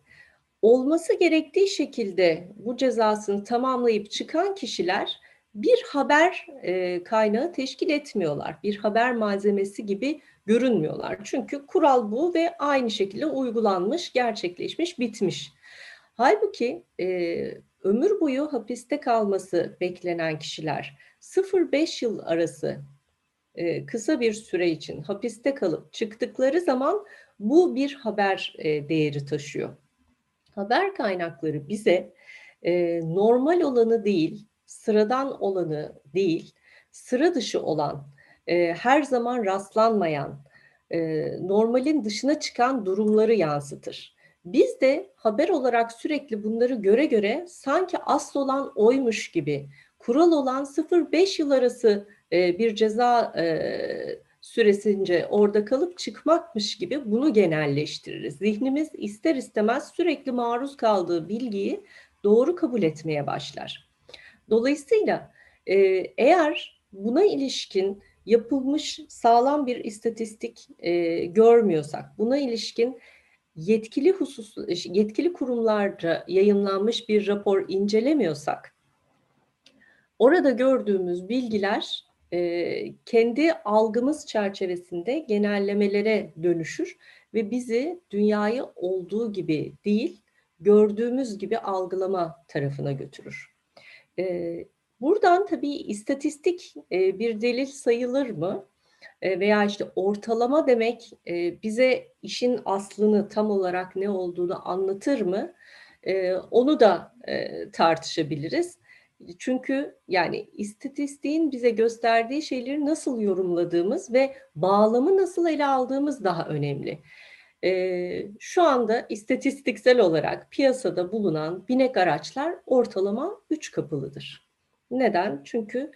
olması gerektiği şekilde bu cezasını tamamlayıp çıkan kişiler bir haber e, kaynağı teşkil etmiyorlar. Bir haber malzemesi gibi görünmüyorlar. Çünkü kural bu ve aynı şekilde uygulanmış, gerçekleşmiş, bitmiş. Halbuki e, ömür boyu hapiste kalması beklenen kişiler 0-5 yıl arası e, kısa bir süre için hapiste kalıp çıktıkları zaman bu bir haber e, değeri taşıyor. Haber kaynakları bize e, normal olanı değil, sıradan olanı değil, sıra dışı olan, her zaman rastlanmayan, normalin dışına çıkan durumları yansıtır. Biz de haber olarak sürekli bunları göre göre sanki asıl olan oymuş gibi, kural olan 0-5 yıl arası e, bir ceza e, süresince orada kalıp çıkmakmış gibi bunu genelleştiririz. Zihnimiz ister istemez sürekli maruz kaldığı bilgiyi doğru kabul etmeye başlar. Dolayısıyla e, eğer buna ilişkin yapılmış sağlam bir istatistik e, görmüyorsak, buna ilişkin yetkili husus yetkili kurumlarda yayınlanmış bir rapor incelemiyorsak, orada gördüğümüz bilgiler e, kendi algımız çerçevesinde genellemelere dönüşür ve bizi dünyayı olduğu gibi değil, gördüğümüz gibi algılama tarafına götürür. E, buradan tabii istatistik e, bir delil sayılır mı? E, veya işte ortalama demek e, bize işin aslını tam olarak ne olduğunu anlatır mı? E, onu da tartışabiliriz. Çünkü yani istatistiğin bize gösterdiği şeyleri nasıl yorumladığımız ve bağlamı nasıl ele aldığımız daha önemli. Ee, şu anda istatistiksel olarak piyasada bulunan binek araçlar ortalama 3 kapılıdır. Neden? Çünkü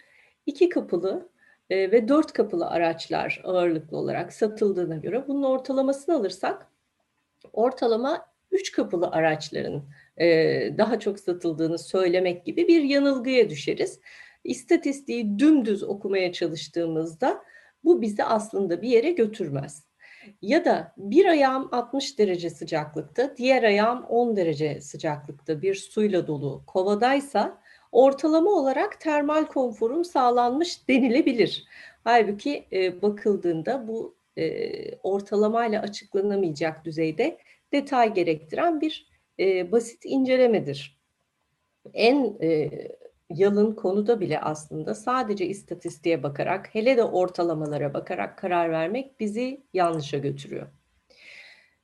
2 kapılı e, ve 4 kapılı araçlar ağırlıklı olarak satıldığına göre bunun ortalamasını alırsak ortalama 3 kapılı araçların daha çok satıldığını söylemek gibi bir yanılgıya düşeriz. İstatistiği dümdüz okumaya çalıştığımızda bu bizi aslında bir yere götürmez. Ya da bir ayağım 60 derece sıcaklıkta, diğer ayağım 10 derece sıcaklıkta bir suyla dolu kovadaysa ortalama olarak termal konforum sağlanmış denilebilir. Halbuki e, bakıldığında bu e, ortalamayla açıklanamayacak düzeyde detay gerektiren bir e, basit incelemedir. En e, yalın konuda bile aslında sadece istatistiğe bakarak, hele de ortalamalara bakarak karar vermek bizi yanlışa götürüyor.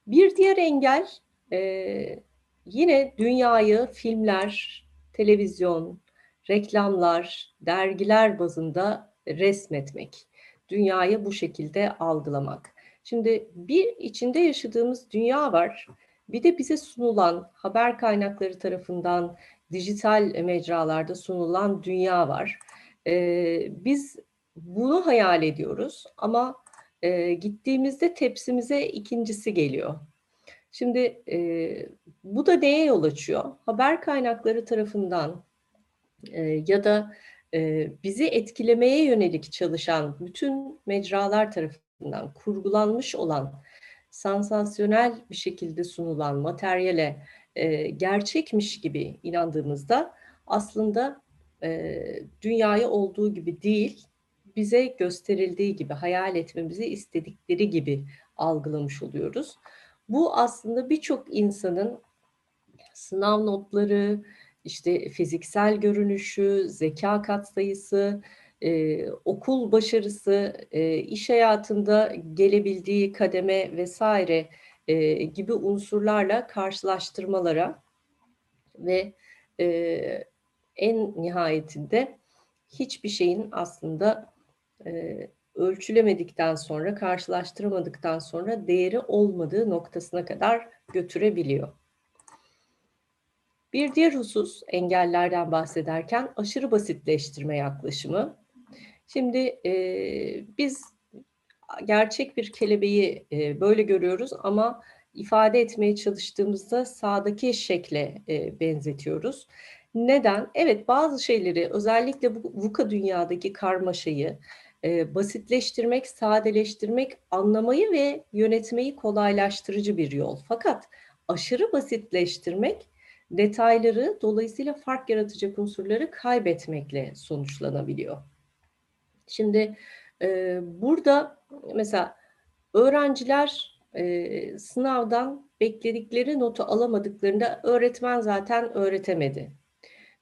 Bir diğer engel e, yine dünyayı filmler, televizyon, reklamlar, dergiler bazında resmetmek. Dünyayı bu şekilde algılamak. Şimdi bir içinde yaşadığımız dünya var. Bir de bize sunulan haber kaynakları tarafından dijital mecralarda sunulan dünya var. Ee, biz bunu hayal ediyoruz ama e, gittiğimizde tepsimize ikincisi geliyor. Şimdi e, bu da neye yol açıyor? Haber kaynakları tarafından e, ya da e, bizi etkilemeye yönelik çalışan bütün mecralar tarafından kurgulanmış olan sansasyonel bir şekilde sunulan materyale e, gerçekmiş gibi inandığımızda aslında e, dünyayı olduğu gibi değil, bize gösterildiği gibi, hayal etmemizi istedikleri gibi algılamış oluyoruz. Bu aslında birçok insanın sınav notları, işte fiziksel görünüşü, zeka katsayısı, e, okul başarısı, e, iş hayatında gelebildiği kademe vesaire e, gibi unsurlarla karşılaştırmalara ve e, en nihayetinde hiçbir şeyin aslında e, ölçülemedikten sonra, karşılaştıramadıktan sonra değeri olmadığı noktasına kadar götürebiliyor. Bir diğer husus engellerden bahsederken aşırı basitleştirme yaklaşımı. Şimdi e, biz gerçek bir kelebeği e, böyle görüyoruz ama ifade etmeye çalıştığımızda sağdaki şekle e, benzetiyoruz. Neden? Evet bazı şeyleri özellikle bu VUCA dünyadaki karmaşayı e, basitleştirmek, sadeleştirmek, anlamayı ve yönetmeyi kolaylaştırıcı bir yol. Fakat aşırı basitleştirmek detayları dolayısıyla fark yaratacak unsurları kaybetmekle sonuçlanabiliyor. Şimdi e, burada mesela öğrenciler e, sınavdan bekledikleri notu alamadıklarında öğretmen zaten öğretemedi.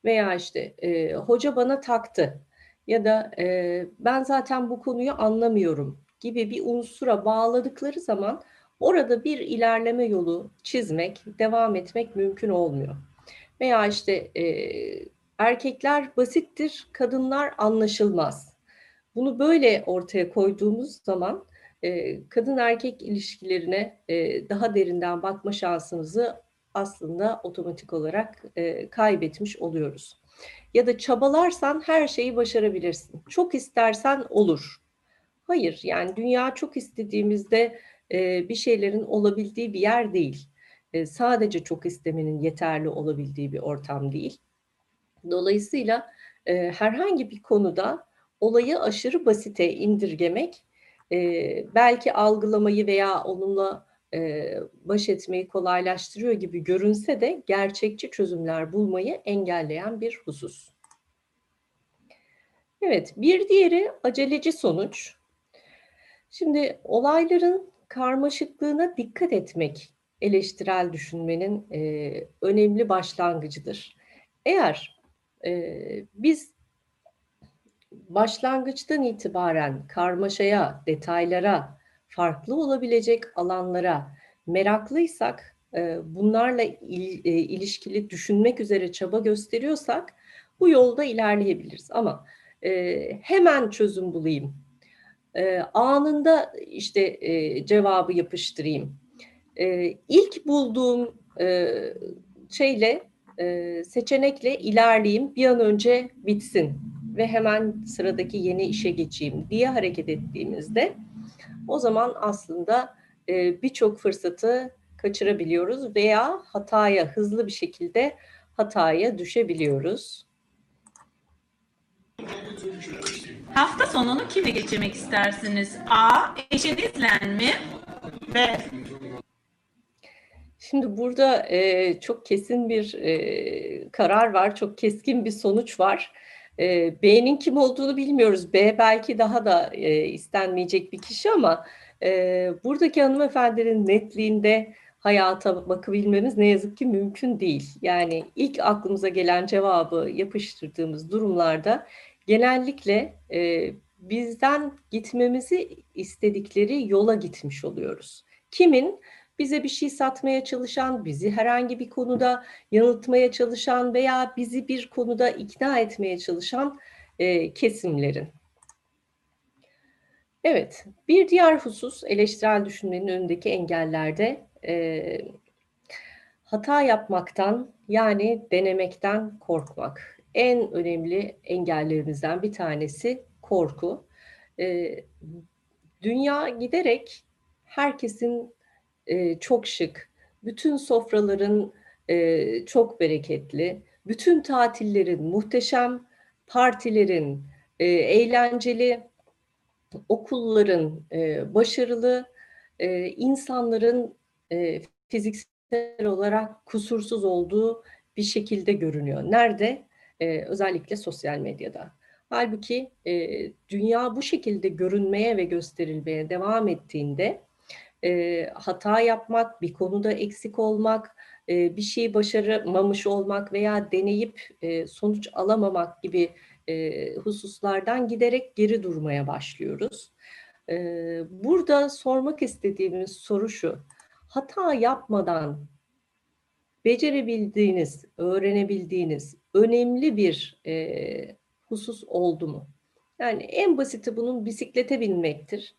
Veya işte e, hoca bana taktı ya da e, ben zaten bu konuyu anlamıyorum gibi bir unsura bağladıkları zaman orada bir ilerleme yolu çizmek, devam etmek mümkün olmuyor. Veya işte e, erkekler basittir, kadınlar anlaşılmaz. Bunu böyle ortaya koyduğumuz zaman e, kadın erkek ilişkilerine e, daha derinden bakma şansımızı aslında otomatik olarak e, kaybetmiş oluyoruz. Ya da çabalarsan her şeyi başarabilirsin. Çok istersen olur. Hayır, yani dünya çok istediğimizde e, bir şeylerin olabildiği bir yer değil. E, sadece çok istemenin yeterli olabildiği bir ortam değil. Dolayısıyla e, herhangi bir konuda olayı aşırı basite indirgemek e, belki algılamayı veya onunla e, baş etmeyi kolaylaştırıyor gibi görünse de gerçekçi çözümler bulmayı engelleyen bir husus. Evet, bir diğeri aceleci sonuç. Şimdi olayların karmaşıklığına dikkat etmek eleştirel düşünmenin e, önemli başlangıcıdır. Eğer e, biz başlangıçtan itibaren karmaşaya, detaylara, farklı olabilecek alanlara meraklıysak, e, bunlarla il, e, ilişkili düşünmek üzere çaba gösteriyorsak bu yolda ilerleyebiliriz. Ama e, hemen çözüm bulayım, anında işte cevabı yapıştırayım. İlk bulduğum şeyle, seçenekle ilerleyeyim, bir an önce bitsin ve hemen sıradaki yeni işe geçeyim diye hareket ettiğimizde o zaman aslında e, birçok fırsatı kaçırabiliyoruz veya hataya hızlı bir şekilde hataya düşebiliyoruz. Hafta sonunu kimle geçirmek istersiniz? A. Eşinizle mi? B. Şimdi burada e, çok kesin bir e, karar var, çok keskin bir sonuç var. E, B'nin kim olduğunu bilmiyoruz. B belki daha da e, istenmeyecek bir kişi ama e, buradaki hanımefendinin netliğinde hayata bakabilmemiz ne yazık ki mümkün değil. Yani ilk aklımıza gelen cevabı yapıştırdığımız durumlarda genellikle e, bizden gitmemizi istedikleri yola gitmiş oluyoruz. Kimin? Bize bir şey satmaya çalışan, bizi herhangi bir konuda yanıltmaya çalışan veya bizi bir konuda ikna etmeye çalışan e, kesimlerin. Evet, bir diğer husus eleştirel düşünmenin önündeki engellerde e, hata yapmaktan yani denemekten korkmak. En önemli engellerimizden bir tanesi korku. E, dünya giderek herkesin e, çok şık, bütün sofraların e, çok bereketli, bütün tatillerin muhteşem, partilerin e, eğlenceli, okulların e, başarılı, e, insanların e, fiziksel olarak kusursuz olduğu bir şekilde görünüyor. Nerede? E, özellikle sosyal medyada. Halbuki e, dünya bu şekilde görünmeye ve gösterilmeye devam ettiğinde e, hata yapmak, bir konuda eksik olmak, e, bir şeyi başaramamış olmak veya deneyip e, sonuç alamamak gibi e, hususlardan giderek geri durmaya başlıyoruz. E, burada sormak istediğimiz soru şu. Hata yapmadan becerebildiğiniz, öğrenebildiğiniz önemli bir e, husus oldu mu? Yani en basiti bunun bisiklete binmektir.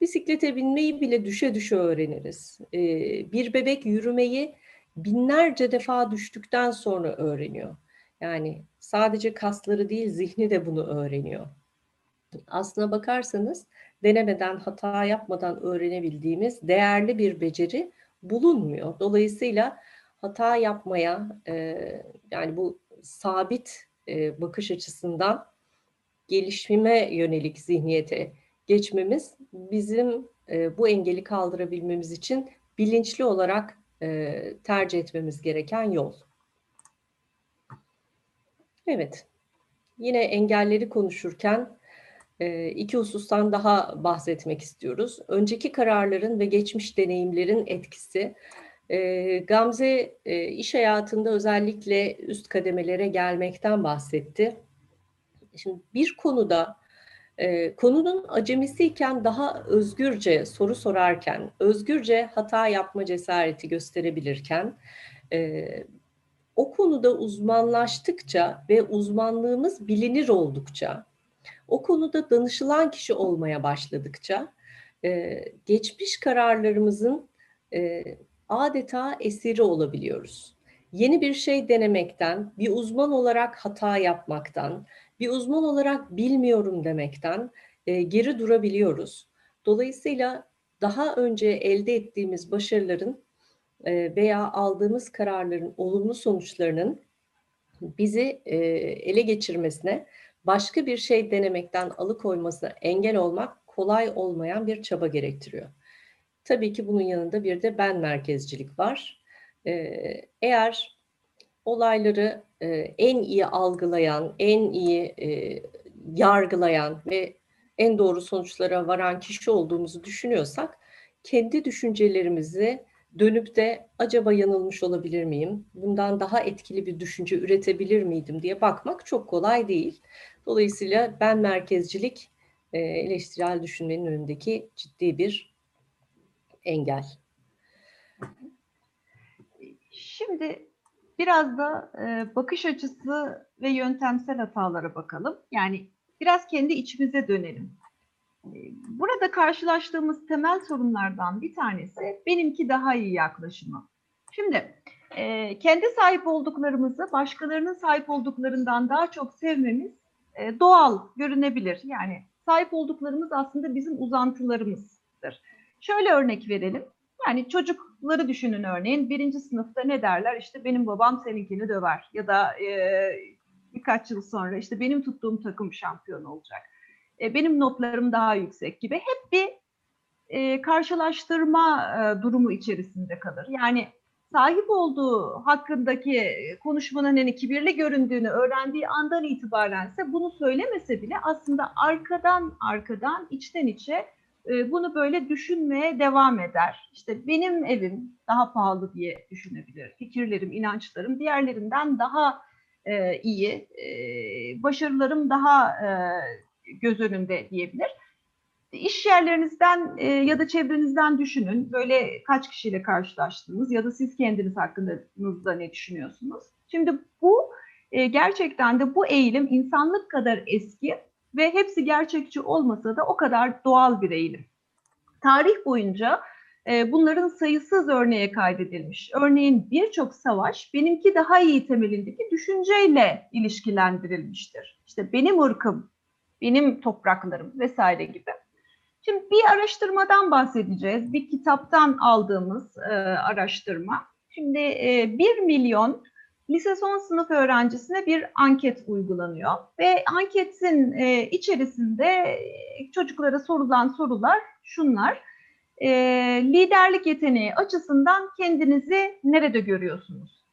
Bisiklete binmeyi bile düşe düşe öğreniriz. E, bir bebek yürümeyi binlerce defa düştükten sonra öğreniyor. Yani sadece kasları değil zihni de bunu öğreniyor. Aslına bakarsanız denemeden, hata yapmadan öğrenebildiğimiz değerli bir beceri bulunmuyor. Dolayısıyla hata yapmaya e, yani bu sabit e, bakış açısından gelişime yönelik zihniyete geçmemiz bizim e, bu engeli kaldırabilmemiz için bilinçli olarak e, tercih etmemiz gereken yol. Evet, yine engelleri konuşurken e, iki husustan daha bahsetmek istiyoruz. Önceki kararların ve geçmiş deneyimlerin etkisi. E, Gamze e, iş hayatında özellikle üst kademelere gelmekten bahsetti. Şimdi bir konuda e, konunun acemisiyken daha özgürce soru sorarken, özgürce hata yapma cesareti gösterebilirken, e, o konuda uzmanlaştıkça ve uzmanlığımız bilinir oldukça, o konuda danışılan kişi olmaya başladıkça, e, geçmiş kararlarımızın e, adeta esiri olabiliyoruz. Yeni bir şey denemekten, bir uzman olarak hata yapmaktan, bir uzman olarak bilmiyorum demekten e, geri durabiliyoruz. Dolayısıyla daha önce elde ettiğimiz başarıların e, veya aldığımız kararların olumlu sonuçlarının bizi e, ele geçirmesine, başka bir şey denemekten alıkoymasına engel olmak kolay olmayan bir çaba gerektiriyor. Tabii ki bunun yanında bir de ben merkezcilik var. E, eğer olayları e, en iyi algılayan, en iyi e, yargılayan ve en doğru sonuçlara varan kişi olduğumuzu düşünüyorsak, kendi düşüncelerimizi dönüp de acaba yanılmış olabilir miyim? Bundan daha etkili bir düşünce üretebilir miydim diye bakmak çok kolay değil. Dolayısıyla ben merkezcilik e, eleştirel düşünmenin önündeki ciddi bir engel. Şimdi biraz da e, bakış açısı ve yöntemsel hatalara bakalım. Yani biraz kendi içimize dönelim. Burada karşılaştığımız temel sorunlardan bir tanesi benimki daha iyi yaklaşımı. Şimdi e, kendi sahip olduklarımızı başkalarının sahip olduklarından daha çok sevmemiz e, doğal görünebilir. Yani sahip olduklarımız aslında bizim uzantılarımızdır. Şöyle örnek verelim. Yani çocukları düşünün örneğin birinci sınıfta ne derler? İşte benim babam seninkini döver ya da e, birkaç yıl sonra işte benim tuttuğum takım şampiyon olacak. E, benim notlarım daha yüksek gibi hep bir e, karşılaştırma e, durumu içerisinde kalır. Yani sahip olduğu hakkındaki konuşmanın hani kibirli göründüğünü öğrendiği andan itibarense bunu söylemese bile aslında arkadan arkadan içten içe e, bunu böyle düşünmeye devam eder. İşte benim evim daha pahalı diye düşünebilir. Fikirlerim, inançlarım diğerlerinden daha e, iyi, e, başarılarım daha e, göz önünde diyebilir. İş yerlerinizden e, ya da çevrenizden düşünün. Böyle kaç kişiyle karşılaştınız ya da siz kendiniz hakkında ne düşünüyorsunuz? Şimdi bu e, gerçekten de bu eğilim insanlık kadar eski ve hepsi gerçekçi olmasa da o kadar doğal bir eğilim. Tarih boyunca e, bunların sayısız örneğe kaydedilmiş. Örneğin birçok savaş benimki daha iyi temelindeki düşünceyle ilişkilendirilmiştir. İşte benim ırkım, benim topraklarım vesaire gibi. Şimdi bir araştırmadan bahsedeceğiz. Bir kitaptan aldığımız e, araştırma. Şimdi e, 1 milyon lise son sınıf öğrencisine bir anket uygulanıyor ve anketin e, içerisinde e, çocuklara sorulan sorular şunlar. E, liderlik yeteneği açısından kendinizi nerede görüyorsunuz?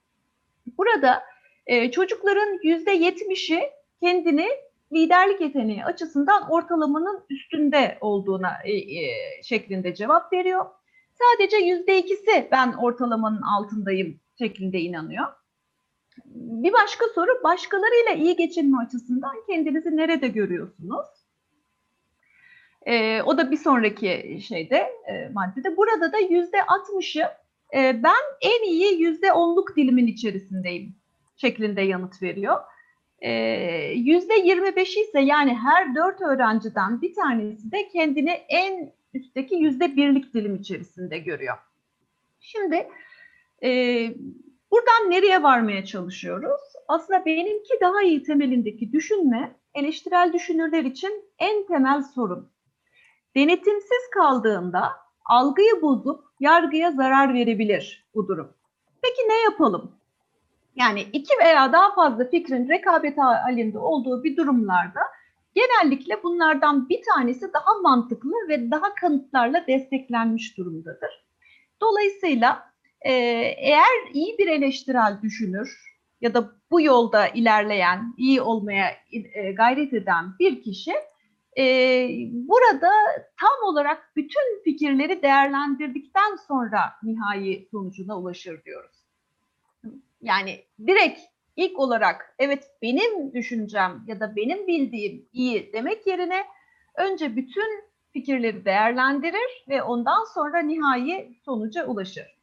Burada e, çocukların yüzde yetmişi kendini liderlik yeteneği açısından ortalamanın üstünde olduğuna e, e, şeklinde cevap veriyor. Sadece yüzde ikisi ben ortalamanın altındayım şeklinde inanıyor. Bir başka soru başkalarıyla iyi geçinme açısından kendinizi nerede görüyorsunuz? Ee, o da bir sonraki şeyde e, maddede. Burada da yüzde 60'ı e, ben en iyi yüzde onluk dilimin içerisindeyim şeklinde yanıt veriyor. Ee, Yüzde 25'i ise yani her dört öğrenciden bir tanesi de kendini en üstteki yüzde birlik dilim içerisinde görüyor. Şimdi e, buradan nereye varmaya çalışıyoruz? Aslında benimki daha iyi temelindeki düşünme eleştirel düşünürler için en temel sorun. Denetimsiz kaldığında algıyı bozup yargıya zarar verebilir bu durum. Peki ne yapalım? Yani iki veya daha fazla fikrin rekabet halinde olduğu bir durumlarda genellikle bunlardan bir tanesi daha mantıklı ve daha kanıtlarla desteklenmiş durumdadır. Dolayısıyla e, eğer iyi bir eleştirel düşünür ya da bu yolda ilerleyen, iyi olmaya e, gayret eden bir kişi e, burada tam olarak bütün fikirleri değerlendirdikten sonra nihai sonucuna ulaşır diyoruz. Yani direkt ilk olarak evet benim düşüncem ya da benim bildiğim iyi demek yerine önce bütün fikirleri değerlendirir ve ondan sonra nihai sonuca ulaşır.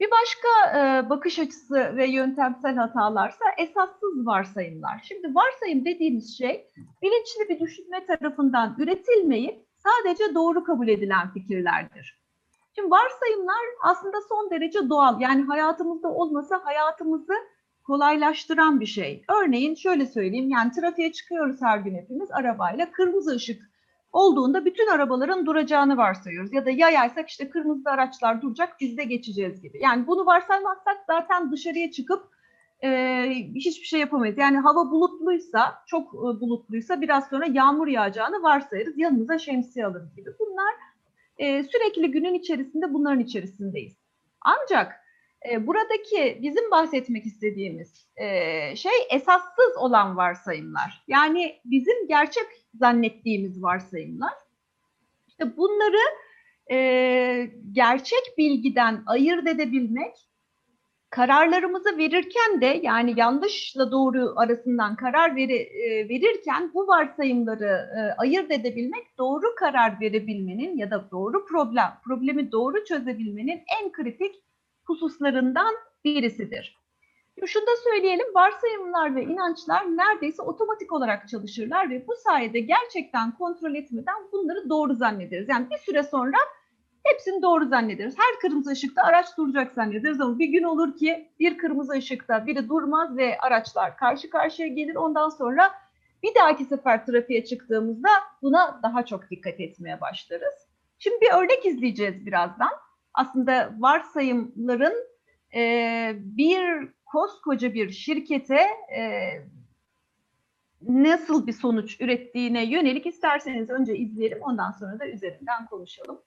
Bir başka e, bakış açısı ve yöntemsel hatalarsa esassız varsayımlar. Şimdi varsayım dediğimiz şey bilinçli bir düşünme tarafından üretilmeyip sadece doğru kabul edilen fikirlerdir. Şimdi varsayımlar aslında son derece doğal. Yani hayatımızda olmasa hayatımızı kolaylaştıran bir şey. Örneğin şöyle söyleyeyim yani trafiğe çıkıyoruz her gün hepimiz arabayla kırmızı ışık olduğunda bütün arabaların duracağını varsayıyoruz. Ya da yayaysak işte kırmızı araçlar duracak biz de geçeceğiz gibi. Yani bunu varsaymazsak zaten dışarıya çıkıp e, hiçbir şey yapamayız. Yani hava bulutluysa, çok e, bulutluysa biraz sonra yağmur yağacağını varsayarız. Yanımıza şemsiye alırız gibi. Bunlar e, sürekli günün içerisinde bunların içerisindeyiz. Ancak e, buradaki bizim bahsetmek istediğimiz e, şey esassız olan varsayımlar. Yani bizim gerçek zannettiğimiz varsayımlar. İşte bunları e, gerçek bilgiden ayırt edebilmek, kararlarımızı verirken de yani yanlışla doğru arasından karar e, verirken bu varsayımları e, ayırt edebilmek doğru karar verebilmenin ya da doğru problem, problemi doğru çözebilmenin en kritik hususlarından birisidir. Şunu da söyleyelim, varsayımlar ve inançlar neredeyse otomatik olarak çalışırlar ve bu sayede gerçekten kontrol etmeden bunları doğru zannederiz. Yani bir süre sonra hepsini doğru zannederiz. Her kırmızı ışıkta araç duracak zannederiz ama bir gün olur ki bir kırmızı ışıkta biri durmaz ve araçlar karşı karşıya gelir. Ondan sonra bir dahaki sefer trafiğe çıktığımızda buna daha çok dikkat etmeye başlarız. Şimdi bir örnek izleyeceğiz birazdan. Aslında varsayımların e, bir koskoca bir şirkete e, nasıl bir sonuç ürettiğine yönelik isterseniz önce izleyelim ondan sonra da üzerinden konuşalım.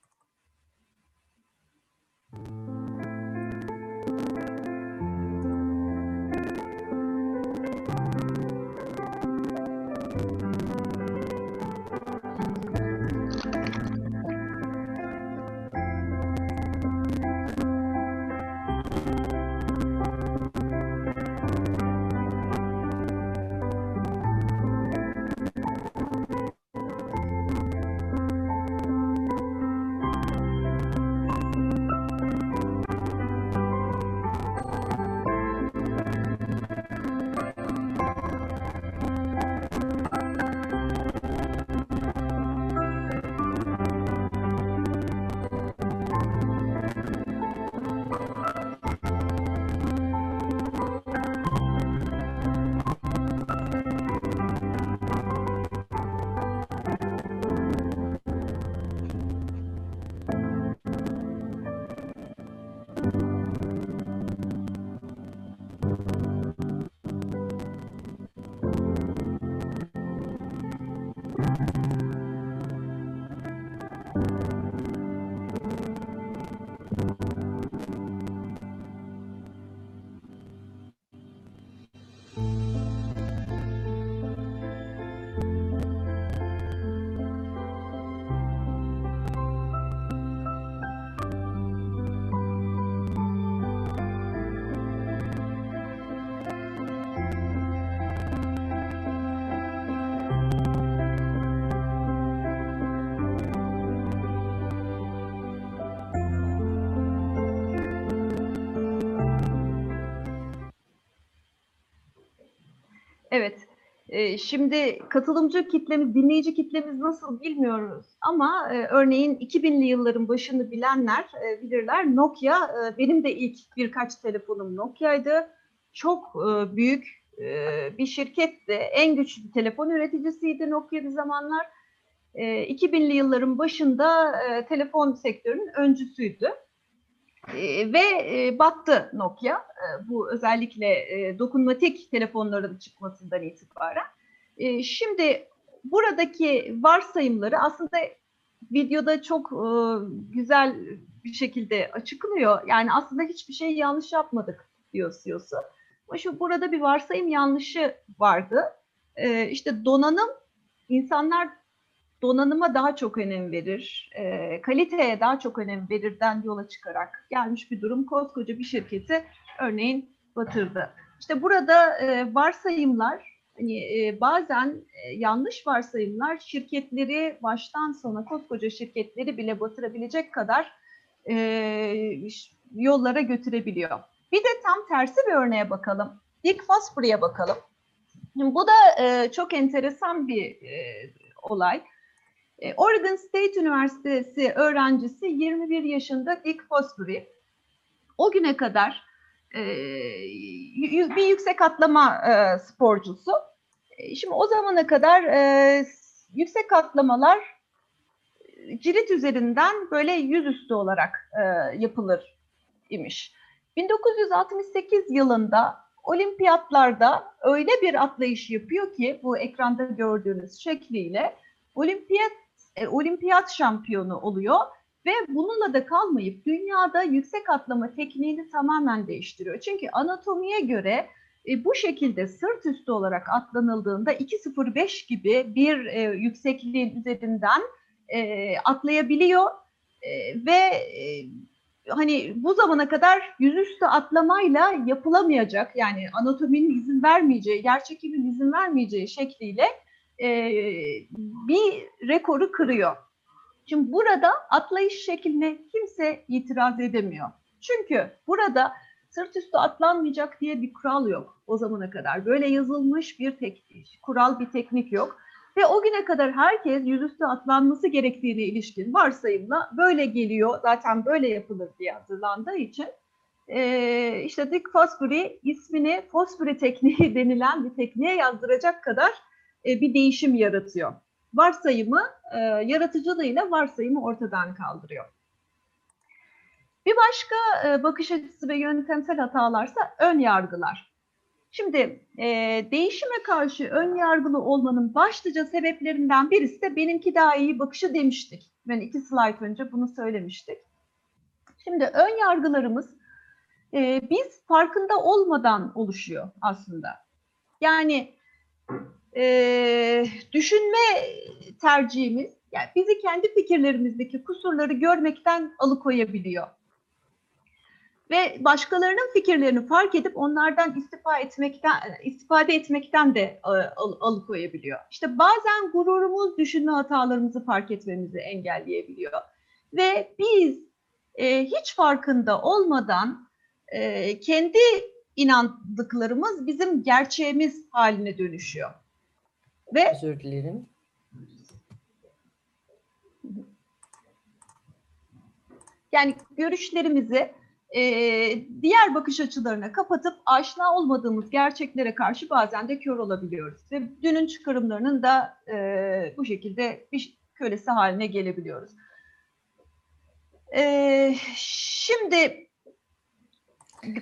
Ee, Şimdi katılımcı kitlemiz, dinleyici kitlemiz nasıl bilmiyoruz ama e, örneğin 2000'li yılların başını bilenler e, bilirler. Nokia, e, benim de ilk birkaç telefonum Nokia'ydı. Çok büyük bir şirketti. En güçlü telefon üreticisiydi Nokia bir zamanlar. E, 2000'li yılların başında telefon sektörünün öncüsüydü. E, ve e, battı Nokia. E, bu özellikle e, dokunmatik telefonların çıkmasından itibaren. E, şimdi buradaki varsayımları aslında videoda çok e, güzel bir şekilde açıklıyor. Yani aslında hiçbir şey yanlış yapmadık diyor CEO'su. Ama şu burada bir varsayım yanlışı vardı. E, işte donanım, insanlar donanıma daha çok önem verir, e, kaliteye daha çok önem verirden yola çıkarak gelmiş bir durum koskoca bir şirketi örneğin batırdı. İşte burada e, varsayımlar, hani e, bazen e, yanlış varsayımlar şirketleri baştan sona koskoca şirketleri bile batırabilecek kadar e, yollara götürebiliyor. Bir de tam tersi bir örneğe bakalım. Dick Fosbury'e bakalım. Bu da e, çok enteresan bir e, olay. E, Oregon State Üniversitesi öğrencisi 21 yaşında Dick Fosbury. O güne kadar e, bir yüksek atlama e, sporcusu. Şimdi o zamana kadar yüksek atlamalar cirit üzerinden böyle yüzüstü olarak e, yapılır imiş. 1968 yılında olimpiyatlarda öyle bir atlayış yapıyor ki bu ekranda gördüğünüz şekliyle olimpiyat e, olimpiyat şampiyonu oluyor ve bununla da kalmayıp dünyada yüksek atlama tekniğini tamamen değiştiriyor. Çünkü anatomiye göre e, bu şekilde sırt üstü olarak atlanıldığında 2.05 gibi bir e, yüksekliğin üzerinden e, atlayabiliyor E, ve e, hani bu zamana kadar yüzüstü atlamayla yapılamayacak yani anatominin izin vermeyeceği, yerçekimin izin vermeyeceği şekliyle e, bir rekoru kırıyor. Şimdi burada atlayış şekline kimse itiraz edemiyor. Çünkü burada sırt üstü atlanmayacak diye bir kural yok o zamana kadar. Böyle yazılmış bir teknik, kural bir teknik yok. Ve o güne kadar herkes yüzüstü atlanması gerektiğine ilişkin varsayımla böyle geliyor. Zaten böyle yapılır diye hazırlandığı için. Ee, işte Dick Fosbury ismini Fosbury tekniği denilen bir tekniğe yazdıracak kadar e, bir değişim yaratıyor. Varsayımı, e, yaratıcılığıyla varsayımı ortadan kaldırıyor. Bir başka e, bakış açısı ve yöntemsel hatalarsa ön yargılar. Şimdi e, değişime karşı ön yargılı olmanın başlıca sebeplerinden birisi de benimki daha iyi bakışı demiştik. Ben iki slide önce bunu söylemiştik. Şimdi ön yargılarımız e, biz farkında olmadan oluşuyor aslında. Yani e, düşünme tercihimiz yani bizi kendi fikirlerimizdeki kusurları görmekten alıkoyabiliyor. Ve başkalarının fikirlerini fark edip onlardan istifa etmekten, istifade etmekten de al, alıkoyabiliyor. İşte bazen gururumuz düşünme hatalarımızı fark etmemizi engelleyebiliyor. Ve biz e, hiç farkında olmadan e, kendi inandıklarımız bizim gerçeğimiz haline dönüşüyor. Ve Özür dilerim. yani görüşlerimizi e, diğer bakış açılarına kapatıp aşina olmadığımız gerçeklere karşı bazen de kör olabiliyoruz. Ve dünün çıkarımlarının da e, bu şekilde bir kölesi haline gelebiliyoruz. E, şimdi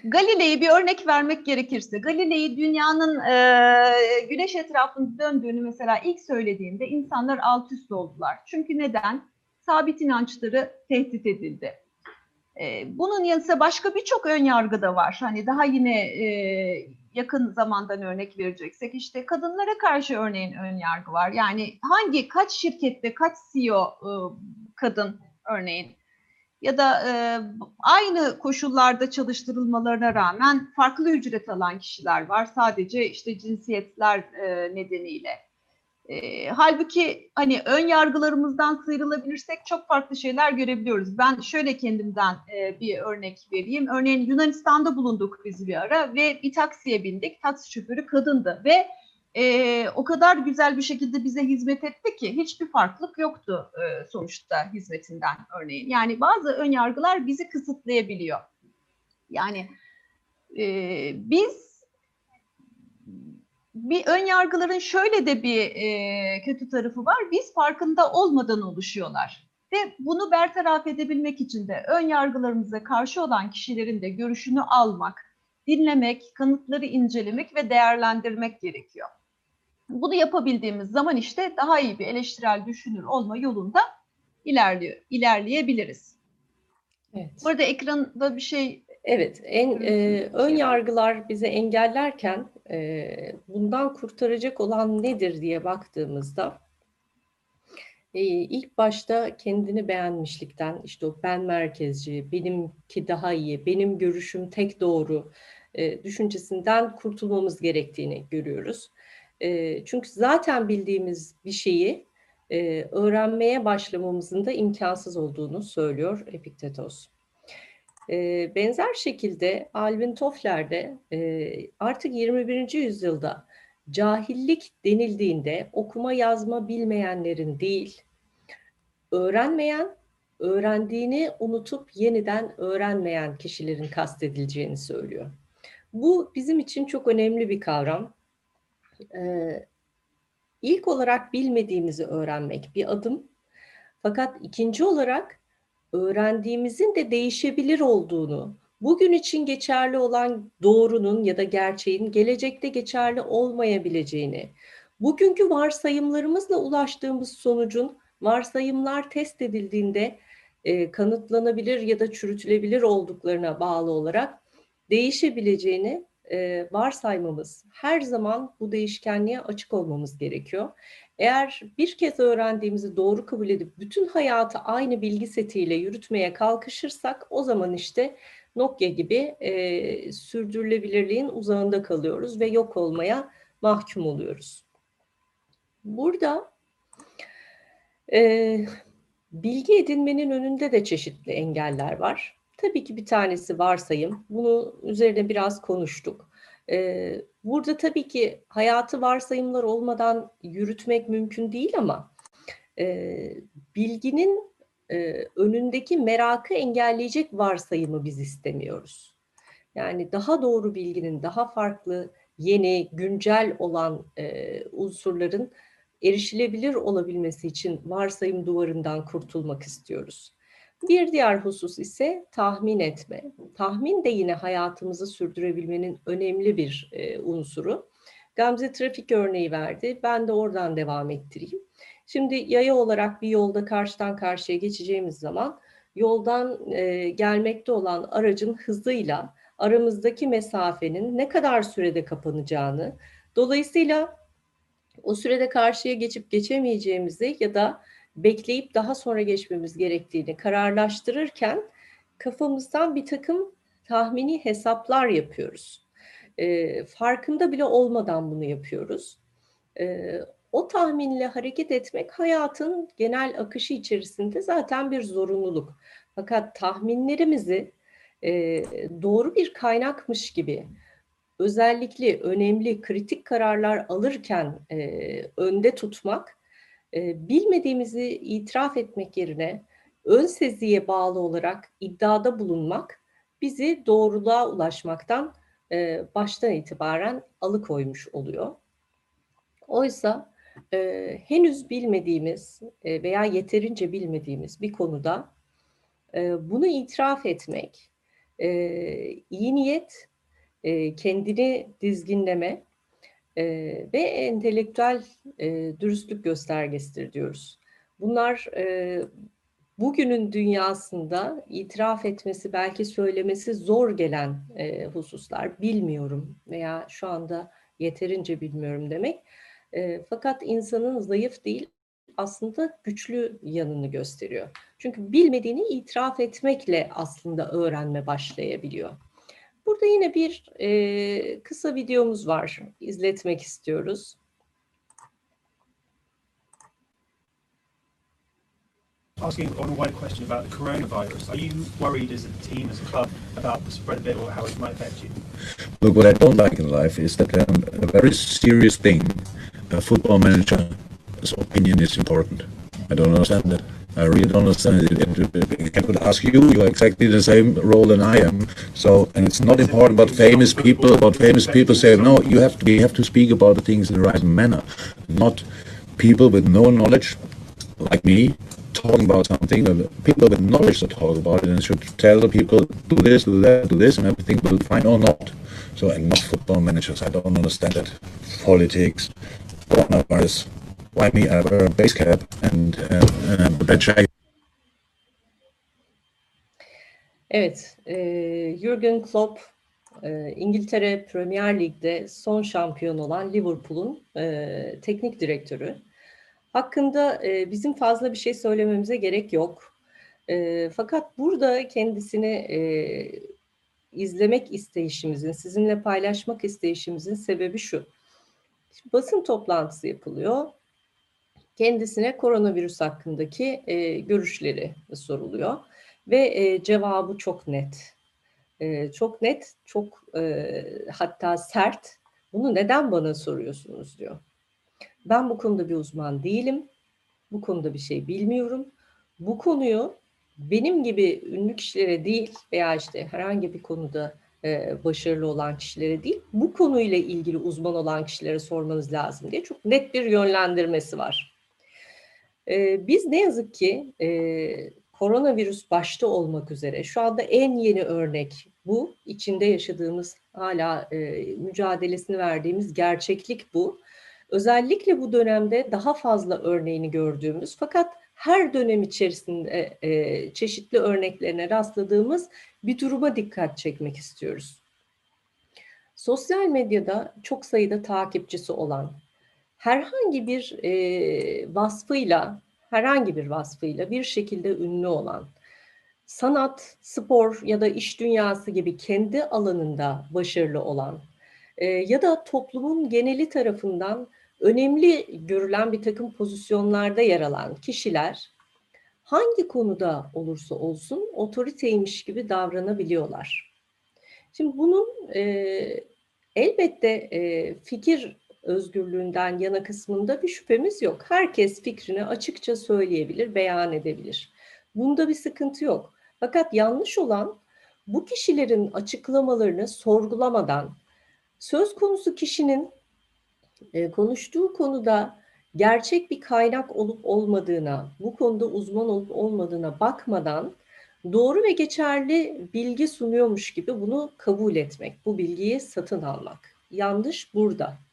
Galilei'yi bir örnek vermek gerekirse, Galilei dünyanın e, güneş etrafında döndüğünü mesela ilk söylediğinde insanlar alt üst oldular. Çünkü neden? Sabit inançları tehdit edildi. E, bunun yanı başka birçok ön yargı da var. Hani daha yine e, yakın zamandan örnek vereceksek işte kadınlara karşı örneğin ön yargı var. Yani hangi kaç şirkette kaç CEO e, kadın örneğin ya da e, aynı koşullarda çalıştırılmalarına rağmen farklı ücret alan kişiler var. Sadece işte cinsiyetler e, nedeniyle. E, halbuki hani ön yargılarımızdan sıyrılabilirsek çok farklı şeyler görebiliyoruz. Ben şöyle kendimden e, bir örnek vereyim. Örneğin Yunanistan'da bulunduk biz bir ara ve bir taksiye bindik. Taksi şoförü kadındı ve e, o kadar güzel bir şekilde bize hizmet etti ki hiçbir farklılık yoktu e, sonuçta hizmetinden örneğin. Yani bazı ön yargılar bizi kısıtlayabiliyor. Yani e, biz bir ön yargıların şöyle de bir e, kötü tarafı var. Biz farkında olmadan oluşuyorlar. Ve bunu bertaraf edebilmek için de ön yargılarımıza karşı olan kişilerin de görüşünü almak, dinlemek, kanıtları incelemek ve değerlendirmek gerekiyor. Bunu yapabildiğimiz zaman işte daha iyi bir eleştirel düşünür olma yolunda ilerliyor, ilerleyebiliriz. Evet. Burada ekranda bir şey Evet, en e, ön yargılar bizi engellerken e, bundan kurtaracak olan nedir diye baktığımızda e, ilk başta kendini beğenmişlikten, işte o ben merkezci, benimki daha iyi, benim görüşüm tek doğru e, düşüncesinden kurtulmamız gerektiğini görüyoruz. E, çünkü zaten bildiğimiz bir şeyi e, öğrenmeye başlamamızın da imkansız olduğunu söylüyor Epiktetos. E, benzer şekilde Alvin Toffler de e, artık 21. yüzyılda cahillik denildiğinde okuma yazma bilmeyenlerin değil, öğrenmeyen, öğrendiğini unutup yeniden öğrenmeyen kişilerin kastedileceğini söylüyor. Bu bizim için çok önemli bir kavram. Ee, ilk olarak bilmediğimizi öğrenmek bir adım. Fakat ikinci olarak öğrendiğimizin de değişebilir olduğunu, bugün için geçerli olan doğrunun ya da gerçeğin gelecekte geçerli olmayabileceğini, bugünkü varsayımlarımızla ulaştığımız sonucun varsayımlar test edildiğinde e, kanıtlanabilir ya da çürütülebilir olduklarına bağlı olarak değişebileceğini e, varsaymamız, her zaman bu değişkenliğe açık olmamız gerekiyor. Eğer bir kez öğrendiğimizi doğru kabul edip bütün hayatı aynı bilgi setiyle yürütmeye kalkışırsak o zaman işte Nokia gibi e, sürdürülebilirliğin uzağında kalıyoruz ve yok olmaya mahkum oluyoruz. Burada e, bilgi edinmenin önünde de çeşitli engeller var. Tabii ki bir tanesi varsayım. Bunu üzerine biraz konuştuk. Ee, burada tabii ki hayatı varsayımlar olmadan yürütmek mümkün değil ama e, bilginin e, önündeki merakı engelleyecek varsayımı biz istemiyoruz. Yani daha doğru bilginin, daha farklı, yeni, güncel olan e, unsurların erişilebilir olabilmesi için varsayım duvarından kurtulmak istiyoruz. Bir diğer husus ise tahmin etme. Tahmin de yine hayatımızı sürdürebilmenin önemli bir e, unsuru. Gamze trafik örneği verdi. Ben de oradan devam ettireyim. Şimdi yaya olarak bir yolda karşıdan karşıya geçeceğimiz zaman yoldan e, gelmekte olan aracın hızıyla aramızdaki mesafenin ne kadar sürede kapanacağını, dolayısıyla o sürede karşıya geçip geçemeyeceğimizi ya da bekleyip daha sonra geçmemiz gerektiğini kararlaştırırken kafamızdan bir takım tahmini hesaplar yapıyoruz. E, farkında bile olmadan bunu yapıyoruz. E, o tahminle hareket etmek hayatın genel akışı içerisinde zaten bir zorunluluk. Fakat tahminlerimizi e, doğru bir kaynakmış gibi özellikle önemli kritik kararlar alırken e, önde tutmak bilmediğimizi itiraf etmek yerine ön seziye bağlı olarak iddiada bulunmak bizi doğruluğa ulaşmaktan baştan itibaren alıkoymuş oluyor. Oysa henüz bilmediğimiz veya yeterince bilmediğimiz bir konuda bunu itiraf etmek, iyi niyet, kendini dizginleme e, ve entelektüel e, dürüstlük göstergesidir diyoruz. Bunlar e, bugünün dünyasında itiraf etmesi, belki söylemesi zor gelen e, hususlar. Bilmiyorum veya şu anda yeterince bilmiyorum demek. E, fakat insanın zayıf değil, aslında güçlü yanını gösteriyor. Çünkü bilmediğini itiraf etmekle aslında öğrenme başlayabiliyor. Burada yine bir e, kısa videomuz var. İzletmek istiyoruz. asking on a wide question about the coronavirus. Are you worried as a team, as a club, about the spread of it or how it might affect you? Look, what I don't like in life is that um, a very serious thing, a football manager's opinion is important. I don't understand that. I really don't understand it. I could ask you, you're exactly the same role than I am. So, and it's not important what famous people, what famous people say. No, you have to, we have to speak about the things in the right manner, not people with no knowledge, like me, talking about something. People with knowledge that talk about it and should tell the people, do this, do that, do this, and everything will be fine or not. So, and not football managers. I don't understand it. Politics, coronavirus. Why me? A base cap and uh, uh, that jacket. Evet, e, Jürgen Klopp e, İngiltere Premier Lig'de son şampiyon olan Liverpool'un e, teknik direktörü. Hakkında e, bizim fazla bir şey söylememize gerek yok. E, fakat burada kendisini e, izlemek isteyişimizin, sizinle paylaşmak isteyişimizin sebebi şu. Basın toplantısı yapılıyor. Kendisine koronavirüs hakkındaki e, görüşleri soruluyor ve e, cevabı çok net. E, çok net, çok e, hatta sert. Bunu neden bana soruyorsunuz diyor. Ben bu konuda bir uzman değilim. Bu konuda bir şey bilmiyorum. Bu konuyu benim gibi ünlü kişilere değil veya işte herhangi bir konuda e, başarılı olan kişilere değil, bu konuyla ilgili uzman olan kişilere sormanız lazım diye çok net bir yönlendirmesi var. E, biz ne yazık ki e, koronavirüs başta olmak üzere şu anda en yeni örnek bu. içinde yaşadığımız hala e, mücadelesini verdiğimiz gerçeklik bu. Özellikle bu dönemde daha fazla örneğini gördüğümüz fakat her dönem içerisinde e, çeşitli örneklerine rastladığımız bir duruma dikkat çekmek istiyoruz. Sosyal medyada çok sayıda takipçisi olan, herhangi bir e, vasfıyla, herhangi bir vasfıyla bir şekilde ünlü olan, sanat, spor ya da iş dünyası gibi kendi alanında başarılı olan e, ya da toplumun geneli tarafından önemli görülen bir takım pozisyonlarda yer alan kişiler hangi konuda olursa olsun otoriteymiş gibi davranabiliyorlar. Şimdi bunun e, elbette e, fikir özgürlüğünden yana kısmında bir şüphemiz yok. Herkes fikrini açıkça söyleyebilir, beyan edebilir. Bunda bir sıkıntı yok. Fakat yanlış olan bu kişilerin açıklamalarını sorgulamadan söz konusu kişinin e, konuştuğu konuda gerçek bir kaynak olup olmadığına, bu konuda uzman olup olmadığına bakmadan doğru ve geçerli bilgi sunuyormuş gibi bunu kabul etmek, bu bilgiyi satın almak. Yanlış burada.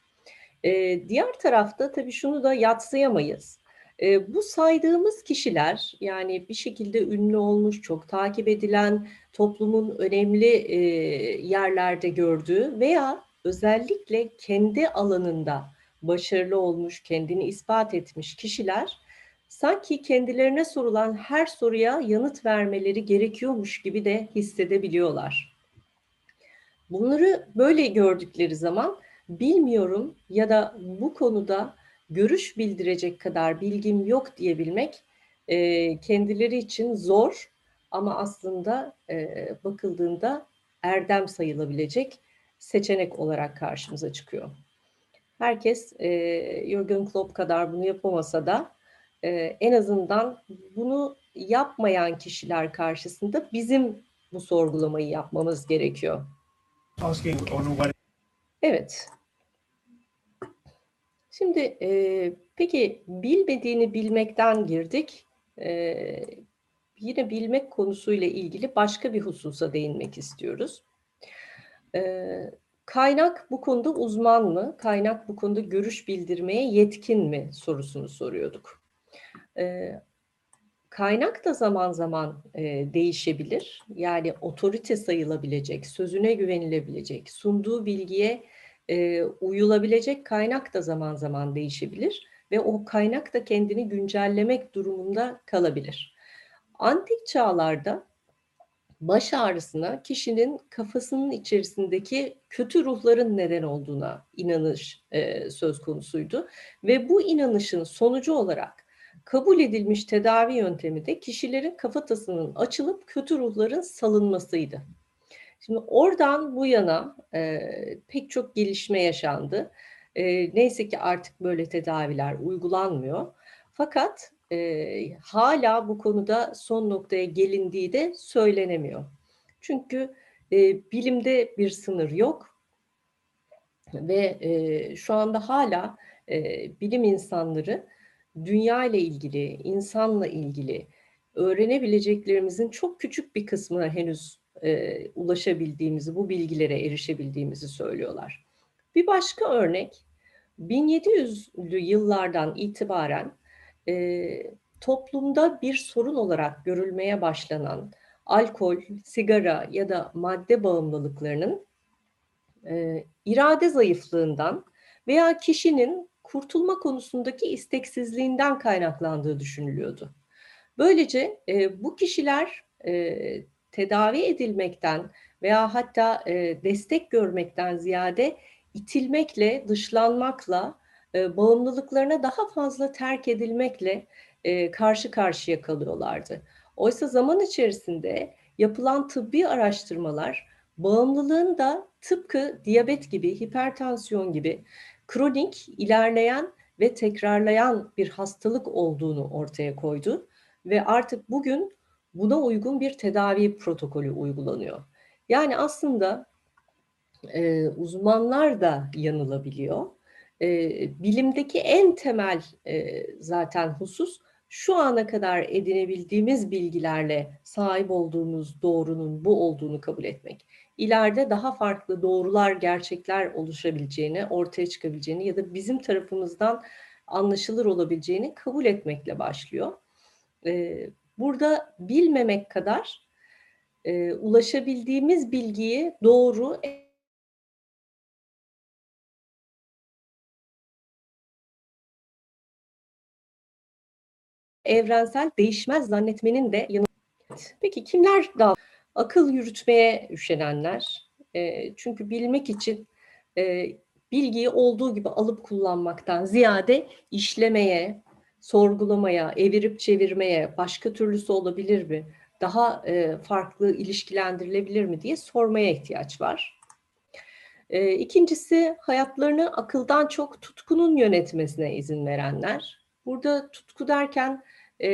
Diğer tarafta tabii şunu da yatsıyamayız. E, bu saydığımız kişiler yani bir şekilde ünlü olmuş, çok takip edilen, toplumun önemli e, yerlerde gördüğü veya özellikle kendi alanında başarılı olmuş, kendini ispat etmiş kişiler sanki kendilerine sorulan her soruya yanıt vermeleri gerekiyormuş gibi de hissedebiliyorlar. Bunları böyle gördükleri zaman bilmiyorum ya da bu konuda görüş bildirecek kadar bilgim yok diyebilmek e, kendileri için zor ama aslında e, bakıldığında erdem sayılabilecek seçenek olarak karşımıza çıkıyor. Herkes e, Jürgen Klopp kadar bunu yapamasa da e, en azından bunu yapmayan kişiler karşısında bizim bu sorgulamayı yapmamız gerekiyor. Asking on what Evet. Şimdi e, peki bilmediğini bilmekten girdik. E, yine bilmek konusuyla ilgili başka bir hususa değinmek istiyoruz. E, kaynak bu konuda uzman mı? Kaynak bu konuda görüş bildirmeye yetkin mi sorusunu soruyorduk. E, kaynak da zaman zaman e, değişebilir. Yani otorite sayılabilecek, sözüne güvenilebilecek, sunduğu bilgiye e, uyulabilecek kaynak da zaman zaman değişebilir ve o kaynak da kendini güncellemek durumunda kalabilir. Antik çağlarda baş ağrısına kişinin kafasının içerisindeki kötü ruhların neden olduğuna inanış e, söz konusuydu ve bu inanışın sonucu olarak kabul edilmiş tedavi yöntemi de kişilerin kafatasının açılıp kötü ruhların salınmasıydı. Şimdi oradan bu yana e, pek çok gelişme yaşandı. E, neyse ki artık böyle tedaviler uygulanmıyor. Fakat e, hala bu konuda son noktaya gelindiği de söylenemiyor. Çünkü e, bilimde bir sınır yok ve e, şu anda hala e, bilim insanları dünya ile ilgili, insanla ilgili öğrenebileceklerimizin çok küçük bir kısmına henüz e, ulaşabildiğimizi, bu bilgilere erişebildiğimizi söylüyorlar. Bir başka örnek, 1700'lü yıllardan itibaren e, toplumda bir sorun olarak görülmeye başlanan alkol, sigara ya da madde bağımlılıklarının e, irade zayıflığından veya kişinin kurtulma konusundaki isteksizliğinden kaynaklandığı düşünülüyordu. Böylece e, bu kişiler e, tedavi edilmekten veya hatta e, destek görmekten ziyade itilmekle, dışlanmakla, e, bağımlılıklarına daha fazla terk edilmekle e, karşı karşıya kalıyorlardı. Oysa zaman içerisinde yapılan tıbbi araştırmalar bağımlılığın da tıpkı diyabet gibi, hipertansiyon gibi kronik, ilerleyen ve tekrarlayan bir hastalık olduğunu ortaya koydu ve artık bugün buna uygun bir tedavi protokolü uygulanıyor. Yani aslında e, uzmanlar da yanılabiliyor. E, bilimdeki en temel e, zaten husus şu ana kadar edinebildiğimiz bilgilerle sahip olduğumuz doğrunun bu olduğunu kabul etmek. İleride daha farklı doğrular, gerçekler oluşabileceğini, ortaya çıkabileceğini ya da bizim tarafımızdan anlaşılır olabileceğini kabul etmekle başlıyor. Ee, burada bilmemek kadar e, ulaşabildiğimiz bilgiyi doğru evrensel değişmez zannetmenin de yanı. Peki kimler daha akıl yürütmeye üşenenler? E, çünkü bilmek için e, bilgiyi olduğu gibi alıp kullanmaktan ziyade işlemeye, sorgulamaya, evirip çevirmeye, başka türlüsü olabilir mi? Daha e, farklı ilişkilendirilebilir mi diye sormaya ihtiyaç var. E, ikincisi hayatlarını akıldan çok tutkunun yönetmesine izin verenler. Burada tutku derken e,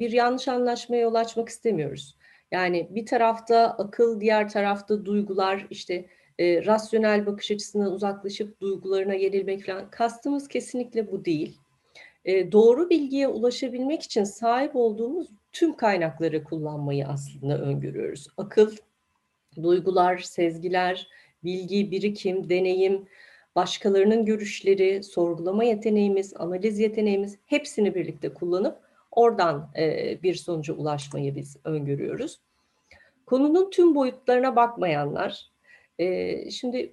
bir yanlış anlaşmaya yol açmak istemiyoruz. Yani bir tarafta akıl, diğer tarafta duygular, işte e, rasyonel bakış açısından uzaklaşıp duygularına yenilmek falan. Kastımız kesinlikle bu değil. E, doğru bilgiye ulaşabilmek için sahip olduğumuz tüm kaynakları kullanmayı aslında öngörüyoruz. Akıl, duygular, sezgiler, bilgi, birikim, deneyim, başkalarının görüşleri, sorgulama yeteneğimiz, analiz yeteneğimiz hepsini birlikte kullanıp oradan e, bir sonuca ulaşmayı biz öngörüyoruz. Konunun tüm boyutlarına bakmayanlar, e, şimdi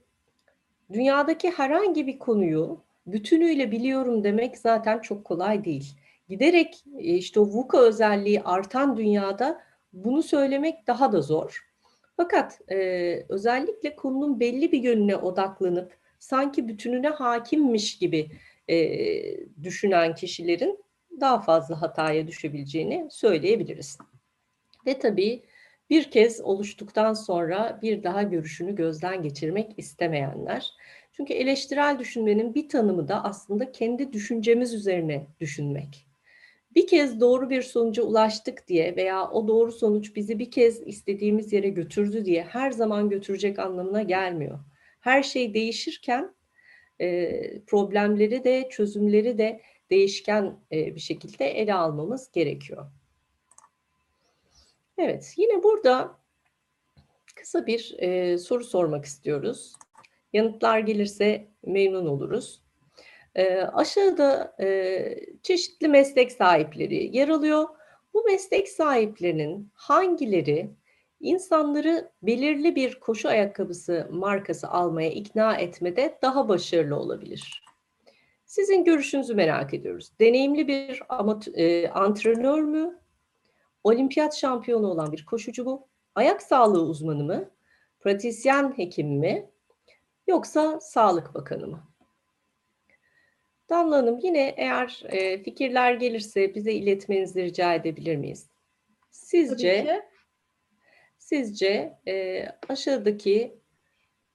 dünyadaki herhangi bir konuyu bütünüyle biliyorum demek zaten çok kolay değil. Giderek e, işte o VUCA özelliği artan dünyada bunu söylemek daha da zor. Fakat e, özellikle konunun belli bir yönüne odaklanıp sanki bütününe hakimmiş gibi e, düşünen kişilerin daha fazla hataya düşebileceğini söyleyebiliriz. Ve tabii bir kez oluştuktan sonra bir daha görüşünü gözden geçirmek istemeyenler. Çünkü eleştirel düşünmenin bir tanımı da aslında kendi düşüncemiz üzerine düşünmek. Bir kez doğru bir sonuca ulaştık diye veya o doğru sonuç bizi bir kez istediğimiz yere götürdü diye her zaman götürecek anlamına gelmiyor. Her şey değişirken problemleri de çözümleri de değişken e, bir şekilde ele almamız gerekiyor. Evet, yine burada kısa bir e, soru sormak istiyoruz. Yanıtlar gelirse memnun oluruz. E, aşağıda çeşitli meslek sahipleri yer alıyor. Bu meslek sahiplerinin hangileri insanları belirli bir koşu ayakkabısı markası almaya ikna etmede daha başarılı olabilir? Sizin görüşünüzü merak ediyoruz. Deneyimli bir amat e, antrenör mü? Olimpiyat şampiyonu olan bir koşucu mu? Ayak sağlığı uzmanı mı? Pratisyen hekim mi? Yoksa Sağlık Bakanı mı? Damla Hanım yine eğer e, fikirler gelirse bize iletmenizi rica edebilir miyiz? Sizce. Sizce e, aşağıdaki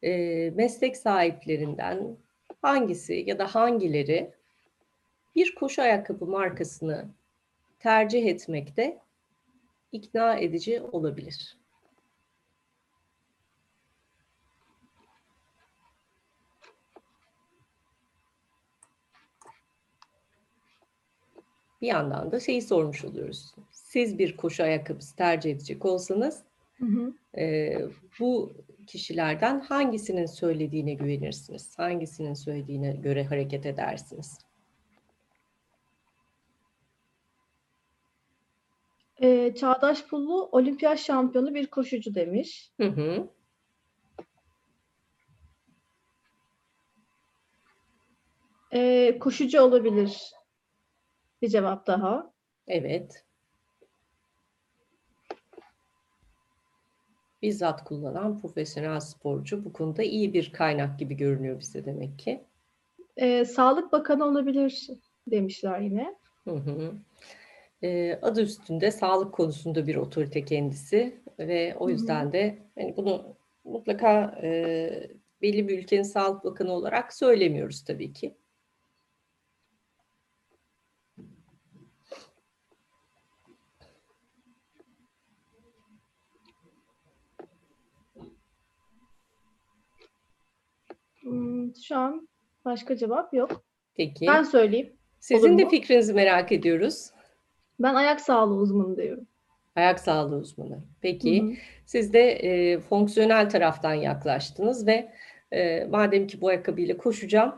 e, meslek sahiplerinden hangisi ya da hangileri bir koşu ayakkabı markasını tercih etmekte ikna edici olabilir? Bir yandan da şeyi sormuş oluyoruz. Siz bir koşu ayakkabısı tercih edecek olsanız Hı hı. e, bu kişilerden hangisinin söylediğine güvenirsiniz? Hangisinin söylediğine göre hareket edersiniz? Ee, Çağdaş Pullu olimpiyat şampiyonu bir koşucu demiş. Hı hı. Ee, koşucu olabilir. Bir cevap daha. Evet. Bizzat kullanan profesyonel sporcu bu konuda iyi bir kaynak gibi görünüyor bize demek ki. Ee, Sağlık Bakanı olabilir demişler yine. Hı hı. Ee, adı üstünde sağlık konusunda bir otorite kendisi ve o Hı hı. yüzden de hani bunu mutlaka e, belli bir ülkenin sağlık bakanı olarak söylemiyoruz tabii ki. Şu an başka cevap yok. Peki. Ben söyleyeyim. Sizin de mu? fikrinizi merak ediyoruz. Ben ayak sağlığı uzmanı diyorum. Ayak sağlığı uzmanı. Peki. Hı hı. Siz de e, fonksiyonel taraftan yaklaştınız ve e, madem ki bu ayakkabıyla koşacağım,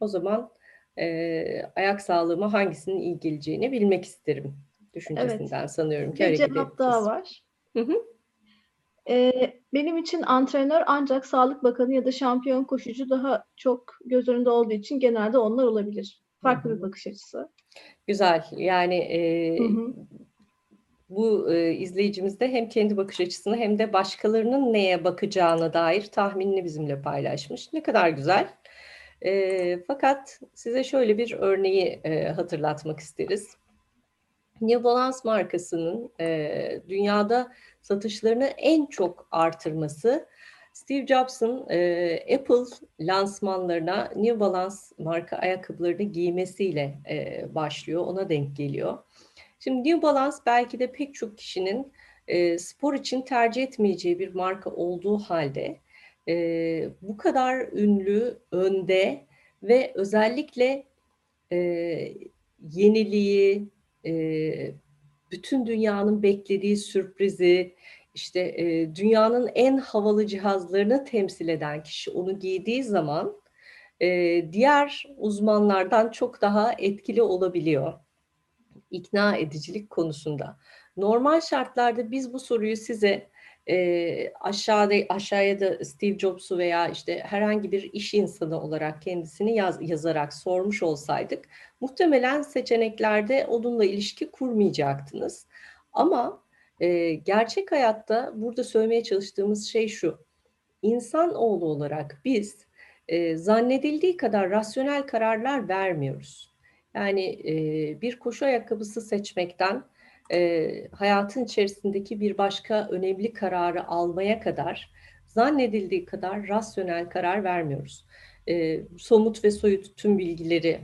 o zaman e, ayak sağlığıma hangisinin iyi geleceğini bilmek isterim düşüncesinden sanıyorum ki Bir cevap daha var. Hı hı. Benim için antrenör ancak Sağlık Bakanı ya da şampiyon koşucu daha çok göz önünde olduğu için genelde onlar olabilir. Farklı Hı hı. bir bakış açısı. Güzel. Yani e, bu e, izleyicimiz de hem kendi bakış açısını hem de başkalarının neye bakacağına dair tahminini bizimle paylaşmış. Ne kadar güzel. E, fakat size şöyle bir örneği e, hatırlatmak isteriz. New Balance markasının e, dünyada satışlarını en çok artırması Steve Jobs'ın e, Apple lansmanlarına New Balance marka ayakkabılarını giymesiyle e, başlıyor. Ona denk geliyor. Şimdi New Balance belki de pek çok kişinin e, spor için tercih etmeyeceği bir marka olduğu halde e, bu kadar ünlü, önde ve özellikle e, yeniliği, e, bütün dünyanın beklediği sürprizi, işte e, dünyanın en havalı cihazlarını temsil eden kişi onu giydiği zaman e, diğer uzmanlardan çok daha etkili olabiliyor ikna edicilik konusunda. Normal şartlarda biz bu soruyu size e, aşağıda aşağıya da Steve Jobs'u veya işte herhangi bir iş insanı olarak kendisini yaz, yazarak sormuş olsaydık muhtemelen seçeneklerde onunla ilişki kurmayacaktınız. Ama e, gerçek hayatta burada söylemeye çalıştığımız şey şu. İnsanoğlu olarak biz e, zannedildiği kadar rasyonel kararlar vermiyoruz. Yani e, bir koşu ayakkabısı seçmekten e, hayatın içerisindeki bir başka önemli kararı almaya kadar zannedildiği kadar rasyonel karar vermiyoruz. E, somut ve soyut tüm bilgileri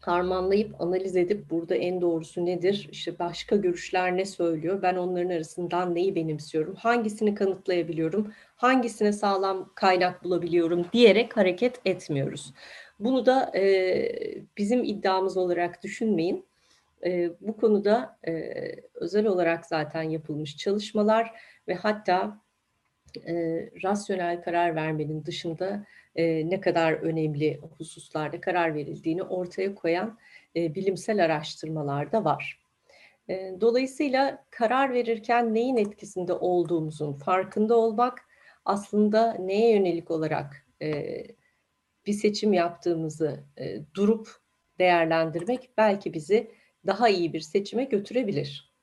harmanlayıp analiz edip burada en doğrusu nedir? İşte başka görüşler ne söylüyor? Ben onların arasından neyi benimsiyorum? Hangisini kanıtlayabiliyorum? Hangisine sağlam kaynak bulabiliyorum diyerek hareket etmiyoruz. Bunu da e, bizim iddiamız olarak düşünmeyin. E, bu konuda e, özel olarak zaten yapılmış çalışmalar ve hatta e, rasyonel karar vermenin dışında e, ne kadar önemli hususlarda karar verildiğini ortaya koyan e, bilimsel araştırmalar da var. E, dolayısıyla karar verirken neyin etkisinde olduğumuzun farkında olmak aslında neye yönelik olarak e, bir seçim yaptığımızı e, durup değerlendirmek belki bizi daha iyi bir seçime götürebilir.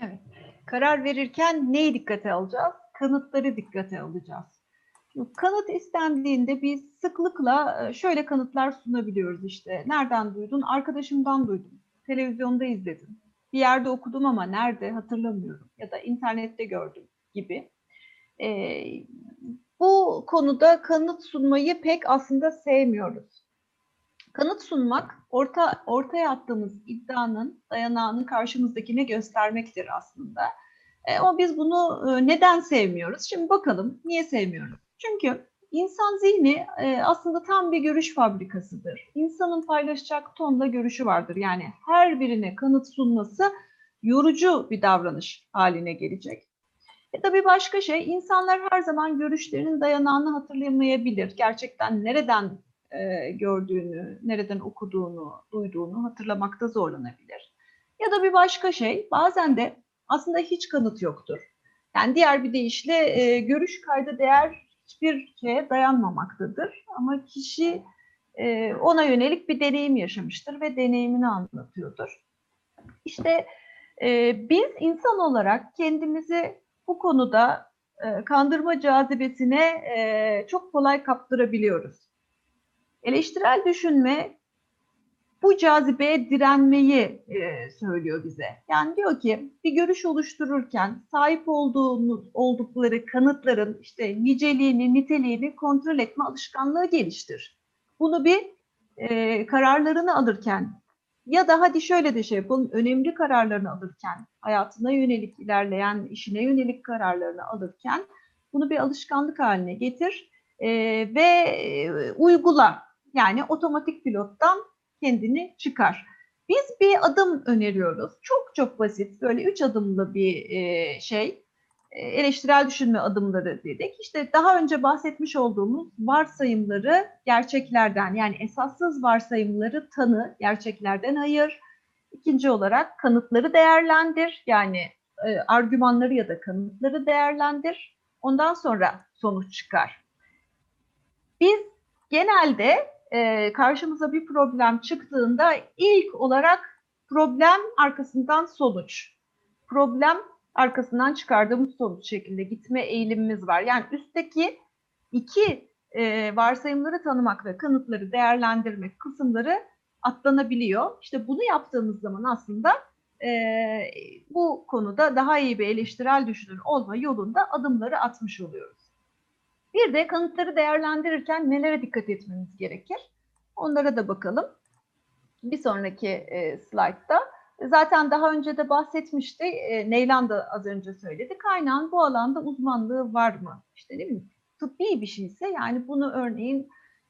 Evet. Karar verirken neyi dikkate alacağız? Kanıtları dikkate alacağız. Kanıt istendiğinde biz sıklıkla e, şöyle kanıtlar sunabiliyoruz işte. Nereden duydun? Arkadaşımdan duydum. Televizyonda izledim. Bir yerde okudum ama nerede hatırlamıyorum. Ya da internette gördüm gibi. E, bu konuda kanıt sunmayı pek aslında sevmiyoruz. Kanıt sunmak, orta, ortaya attığımız iddianın dayanağını karşımızdakine göstermektir aslında. E, ama biz bunu e, neden sevmiyoruz? Şimdi bakalım niye sevmiyoruz? Çünkü insan zihni e, aslında tam bir görüş fabrikasıdır. İnsanın paylaşacak tonla görüşü vardır. Yani her birine kanıt sunması yorucu bir davranış haline gelecek. E tabii başka şey, insanlar her zaman görüşlerinin dayanağını hatırlayamayabilir. Gerçekten nereden e, gördüğünü, nereden okuduğunu, duyduğunu hatırlamakta zorlanabilir. Ya da bir başka şey, bazen de aslında hiç kanıt yoktur. Yani diğer bir deyişle e, görüş kayda değer hiçbir şeye dayanmamaktadır. Ama kişi e, ona yönelik bir deneyim yaşamıştır ve deneyimini anlatıyordur. İşte biz insan olarak kendimizi bu konuda kandırma cazibesine çok kolay kaptırabiliyoruz. Eleştirel düşünme bu cazibeye direnmeyi e, söylüyor bize. Yani diyor ki bir görüş oluştururken sahip olduğunuz oldukları kanıtların işte niceliğini, niteliğini kontrol etme alışkanlığı geliştir. Bunu bir e, kararlarını alırken ya da hadi şöyle de şey yapalım, önemli kararlarını alırken, hayatına yönelik ilerleyen, işine yönelik kararlarını alırken bunu bir alışkanlık haline getir e, ve e, uygula. Yani otomatik pilottan kendini çıkar. Biz bir adım öneriyoruz. Çok çok basit, böyle üç adımlı bir e, şey. E, eleştirel düşünme adımları dedik. İşte daha önce bahsetmiş olduğumuz varsayımları gerçeklerden yani esassız varsayımları tanı, gerçeklerden ayır. İkinci olarak kanıtları değerlendir. Yani e, argümanları ya da kanıtları değerlendir. Ondan sonra sonuç çıkar. Biz genelde e, karşımıza bir problem çıktığında ilk olarak problem arkasından sonuç. Problem arkasından çıkardığımız sonuç şeklinde gitme eğilimimiz var. Yani üstteki iki e, varsayımları tanımak ve kanıtları değerlendirmek kısımları atlanabiliyor. İşte bunu yaptığımız zaman aslında e, bu konuda daha iyi bir eleştirel düşünür olma yolunda adımları atmış oluyoruz. Bir de kanıtları değerlendirirken nelere dikkat etmemiz gerekir? Onlara da bakalım. Bir sonraki e, slaytta. Zaten daha önce de bahsetmişti. E, Neylan da az önce söyledi. Kaynağın bu alanda uzmanlığı var mı? İşte değil mi? Tıbbi bir şeyse yani bunu örneğin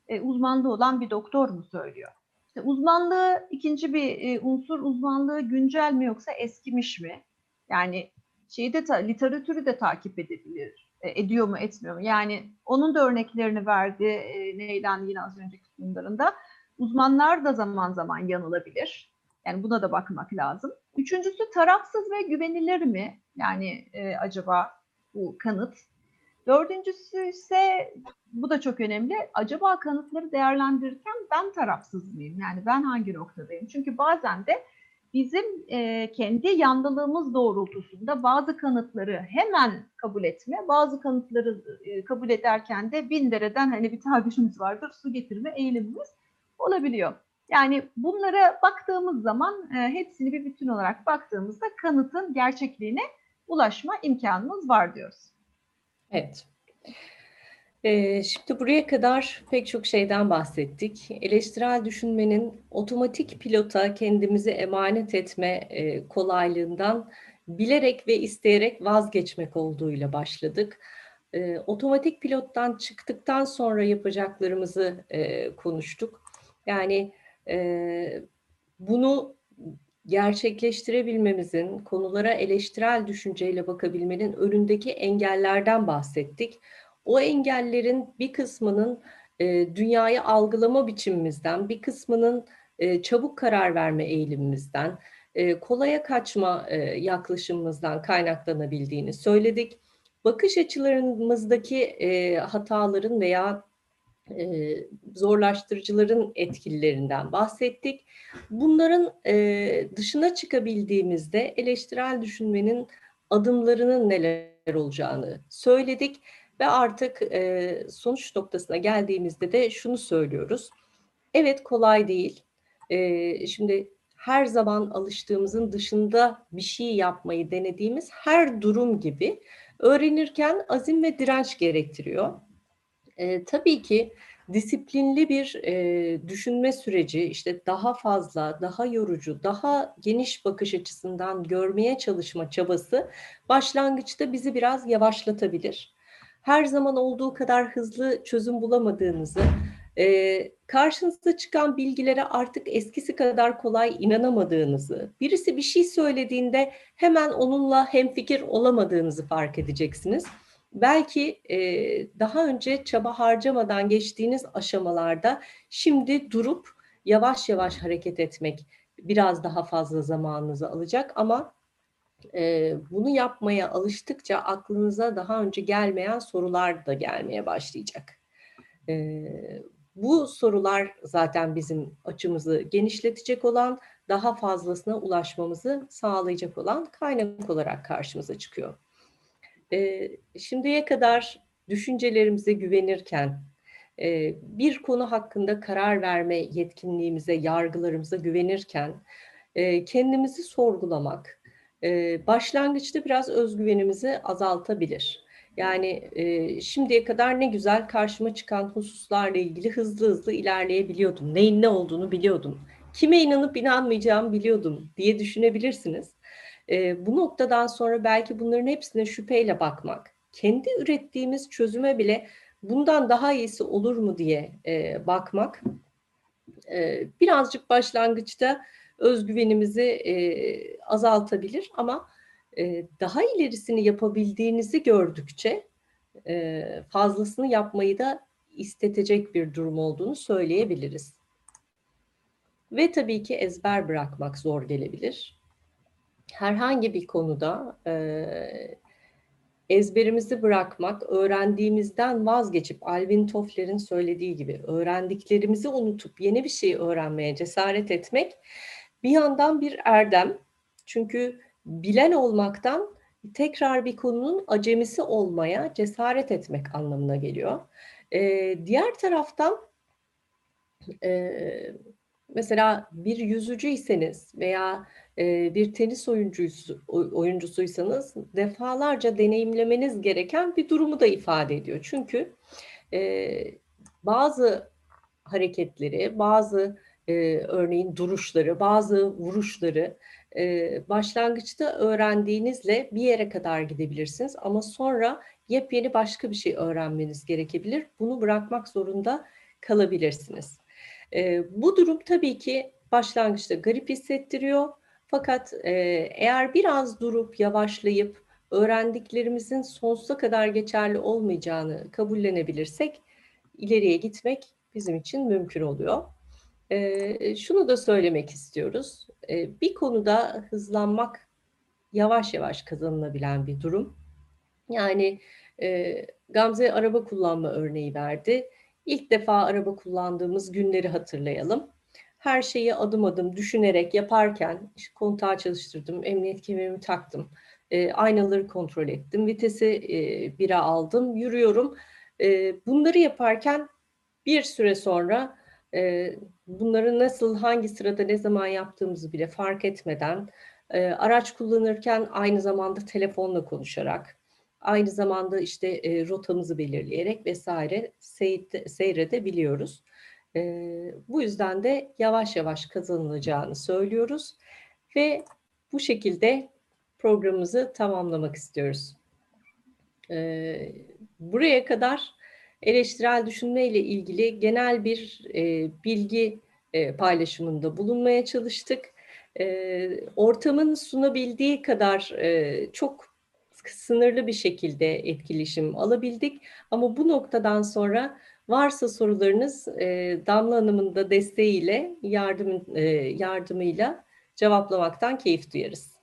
e, uzmanlığı olan bir doktor mu söylüyor? İşte uzmanlığı ikinci bir e, unsur uzmanlığı güncel mi yoksa eskimiş mi? Yani şeyde ta, literatürü de takip edebilir. E, ediyor mu etmiyor mu? Yani onun da örneklerini verdi e, Neylan yine az önceki sunumlarında. Uzmanlar da zaman zaman yanılabilir. Yani buna da bakmak lazım. Üçüncüsü tarafsız ve güvenilir mi? Yani e, acaba bu kanıt. Dördüncüsü ise bu da çok önemli. Acaba kanıtları değerlendirirken ben tarafsız mıyım? Yani ben hangi noktadayım? Çünkü bazen de bizim e, kendi yanlılığımız doğrultusunda bazı kanıtları hemen kabul etme, bazı kanıtları e, kabul ederken de bin dereden hani bir tabirimiz vardır, su getirme eğilimimiz olabiliyor. Yani bunlara baktığımız zaman e, hepsini bir bütün olarak baktığımızda kanıtın gerçekliğine ulaşma imkanımız var diyoruz. Evet. Ee, şimdi buraya kadar pek çok şeyden bahsettik. Eleştirel düşünmenin otomatik pilota kendimizi emanet etme e, kolaylığından bilerek ve isteyerek vazgeçmek olduğuyla başladık. E, otomatik pilottan çıktıktan sonra yapacaklarımızı e, konuştuk. Yani e, bunu gerçekleştirebilmemizin, konulara eleştirel düşünceyle bakabilmenin önündeki engellerden bahsettik. O engellerin bir kısmının e, dünyayı algılama biçimimizden, bir kısmının e, çabuk karar verme eğilimimizden, e, kolaya kaçma e, yaklaşımımızdan kaynaklanabildiğini söyledik. Bakış açılarımızdaki e, hataların veya e, zorlaştırıcıların etkilerinden bahsettik. Bunların e, dışına çıkabildiğimizde eleştirel düşünmenin adımlarının neler olacağını söyledik ve artık e, sonuç noktasına geldiğimizde de şunu söylüyoruz. Evet kolay değil. E, şimdi her zaman alıştığımızın dışında bir şey yapmayı denediğimiz her durum gibi Öğrenirken azim ve direnç gerektiriyor. E, tabii ki disiplinli bir e, düşünme süreci, işte daha fazla, daha yorucu, daha geniş bakış açısından görmeye çalışma çabası başlangıçta bizi biraz yavaşlatabilir. Her zaman olduğu kadar hızlı çözüm bulamadığınızı, e, karşınıza çıkan bilgilere artık eskisi kadar kolay inanamadığınızı, birisi bir şey söylediğinde hemen onunla hemfikir olamadığınızı fark edeceksiniz. Belki e, daha önce çaba harcamadan geçtiğiniz aşamalarda şimdi durup yavaş yavaş hareket etmek biraz daha fazla zamanınızı alacak ama e, bunu yapmaya alıştıkça aklınıza daha önce gelmeyen sorular da gelmeye başlayacak. E, bu sorular zaten bizim açımızı genişletecek olan, daha fazlasına ulaşmamızı sağlayacak olan kaynak olarak karşımıza çıkıyor. E, şimdiye kadar düşüncelerimize güvenirken, e, bir konu hakkında karar verme yetkinliğimize, yargılarımıza güvenirken, e, kendimizi sorgulamak, e, başlangıçta biraz özgüvenimizi azaltabilir. Yani e, şimdiye kadar ne güzel karşıma çıkan hususlarla ilgili hızlı hızlı ilerleyebiliyordum. Neyin ne olduğunu biliyordum. Kime inanıp inanmayacağımı biliyordum diye düşünebilirsiniz. E, bu noktadan sonra belki bunların hepsine şüpheyle bakmak, kendi ürettiğimiz çözüme bile bundan daha iyisi olur mu diye e, bakmak e, birazcık başlangıçta özgüvenimizi e, azaltabilir ama e, daha ilerisini yapabildiğinizi gördükçe e, fazlasını yapmayı da istetecek bir durum olduğunu söyleyebiliriz. Ve tabii ki ezber bırakmak zor gelebilir herhangi bir konuda e, ezberimizi bırakmak, öğrendiğimizden vazgeçip Alvin Toffler'in söylediği gibi öğrendiklerimizi unutup yeni bir şey öğrenmeye cesaret etmek bir yandan bir erdem. Çünkü bilen olmaktan tekrar bir konunun acemisi olmaya cesaret etmek anlamına geliyor. Ee, diğer taraftan e, mesela bir yüzücüyseniz veya bir tenis oyuncusu oyuncusuysanız defalarca deneyimlemeniz gereken bir durumu da ifade ediyor. Çünkü bazı hareketleri, bazı örneğin duruşları, bazı vuruşları başlangıçta öğrendiğinizle bir yere kadar gidebilirsiniz ama sonra yepyeni başka bir şey öğrenmeniz gerekebilir. Bunu bırakmak zorunda kalabilirsiniz. Bu durum tabii ki başlangıçta garip hissettiriyor fakat e, eğer biraz durup yavaşlayıp öğrendiklerimizin sonsuza kadar geçerli olmayacağını kabullenebilirsek ileriye gitmek bizim için mümkün oluyor. E, şunu da söylemek istiyoruz. E, bir konuda hızlanmak yavaş yavaş kazanılabilen bir durum. Yani e, Gamze araba kullanma örneği verdi. İlk defa araba kullandığımız günleri hatırlayalım her şeyi adım adım düşünerek yaparken işte kontağı çalıştırdım, emniyet kemerimi taktım, e, aynaları kontrol ettim, vitesi e, bire aldım, yürüyorum. E, bunları yaparken bir süre sonra e, bunları nasıl, hangi sırada, ne zaman yaptığımızı bile fark etmeden e, araç kullanırken aynı zamanda telefonla konuşarak, aynı zamanda işte e, rotamızı belirleyerek vesaire seyredebiliyoruz. E, bu yüzden de yavaş yavaş kazanılacağını söylüyoruz ve bu şekilde programımızı tamamlamak istiyoruz. E, buraya kadar eleştirel düşünme ile ilgili genel bir e, bilgi e, paylaşımında bulunmaya çalıştık. E, ortamın sunabildiği kadar e, çok sınırlı bir şekilde etkileşim alabildik. Ama bu noktadan sonra Varsa sorularınız e, Damla Hanım'ın da desteğiyle, yardım, e, yardımıyla cevaplamaktan keyif duyarız.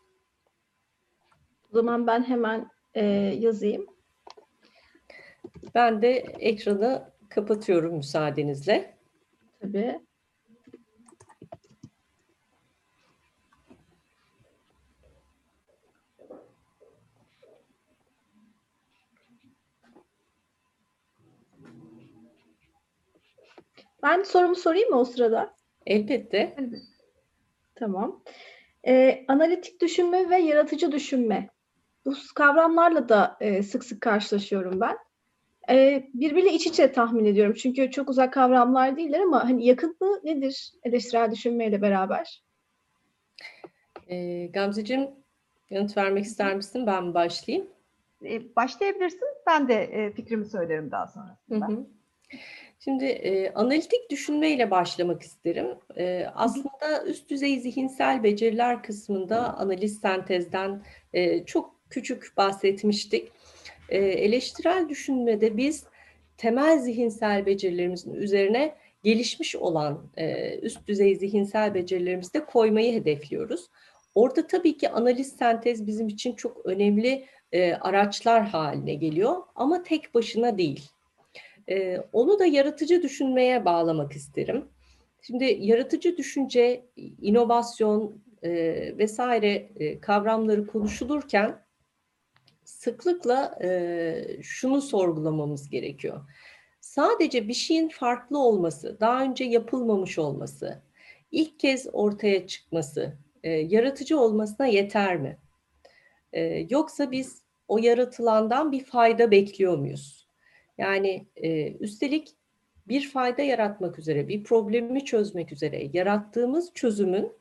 O zaman ben hemen e, yazayım. Ben de ekranı kapatıyorum müsaadenizle. Tabii. Ben sorumu sorayım mı o sırada? Elbette. Tamam. Ee, analitik düşünme ve yaratıcı düşünme. bu kavramlarla da e, sık sık karşılaşıyorum ben. E, birbiriyle iç içe tahmin ediyorum. Çünkü çok uzak kavramlar değiller ama hani yakınlığı nedir eleştirel düşünmeyle beraber? E, Gamzeciğim yanıt vermek ister misin? Ben başlayayım? E, başlayabilirsin. Ben de e, fikrimi söylerim daha sonrasında. Hı hı. Şimdi e, analitik düşünmeyle başlamak isterim. E, aslında üst düzey zihinsel beceriler kısmında analiz sentezden e, çok küçük bahsetmiştik. E, eleştirel düşünmede biz temel zihinsel becerilerimizin üzerine gelişmiş olan e, üst düzey zihinsel becerilerimizi de koymayı hedefliyoruz. Orada tabii ki analiz sentez bizim için çok önemli e, araçlar haline geliyor ama tek başına değil. Onu da yaratıcı düşünmeye bağlamak isterim. Şimdi yaratıcı düşünce, inovasyon vesaire kavramları konuşulurken sıklıkla e, şunu sorgulamamız gerekiyor. Sadece bir şeyin farklı olması, daha önce yapılmamış olması, ilk kez ortaya çıkması, e, yaratıcı olmasına yeter mi? E, yoksa biz o yaratılandan bir fayda bekliyor muyuz? Yani e, üstelik bir fayda yaratmak üzere, bir problemi çözmek üzere yarattığımız çözümün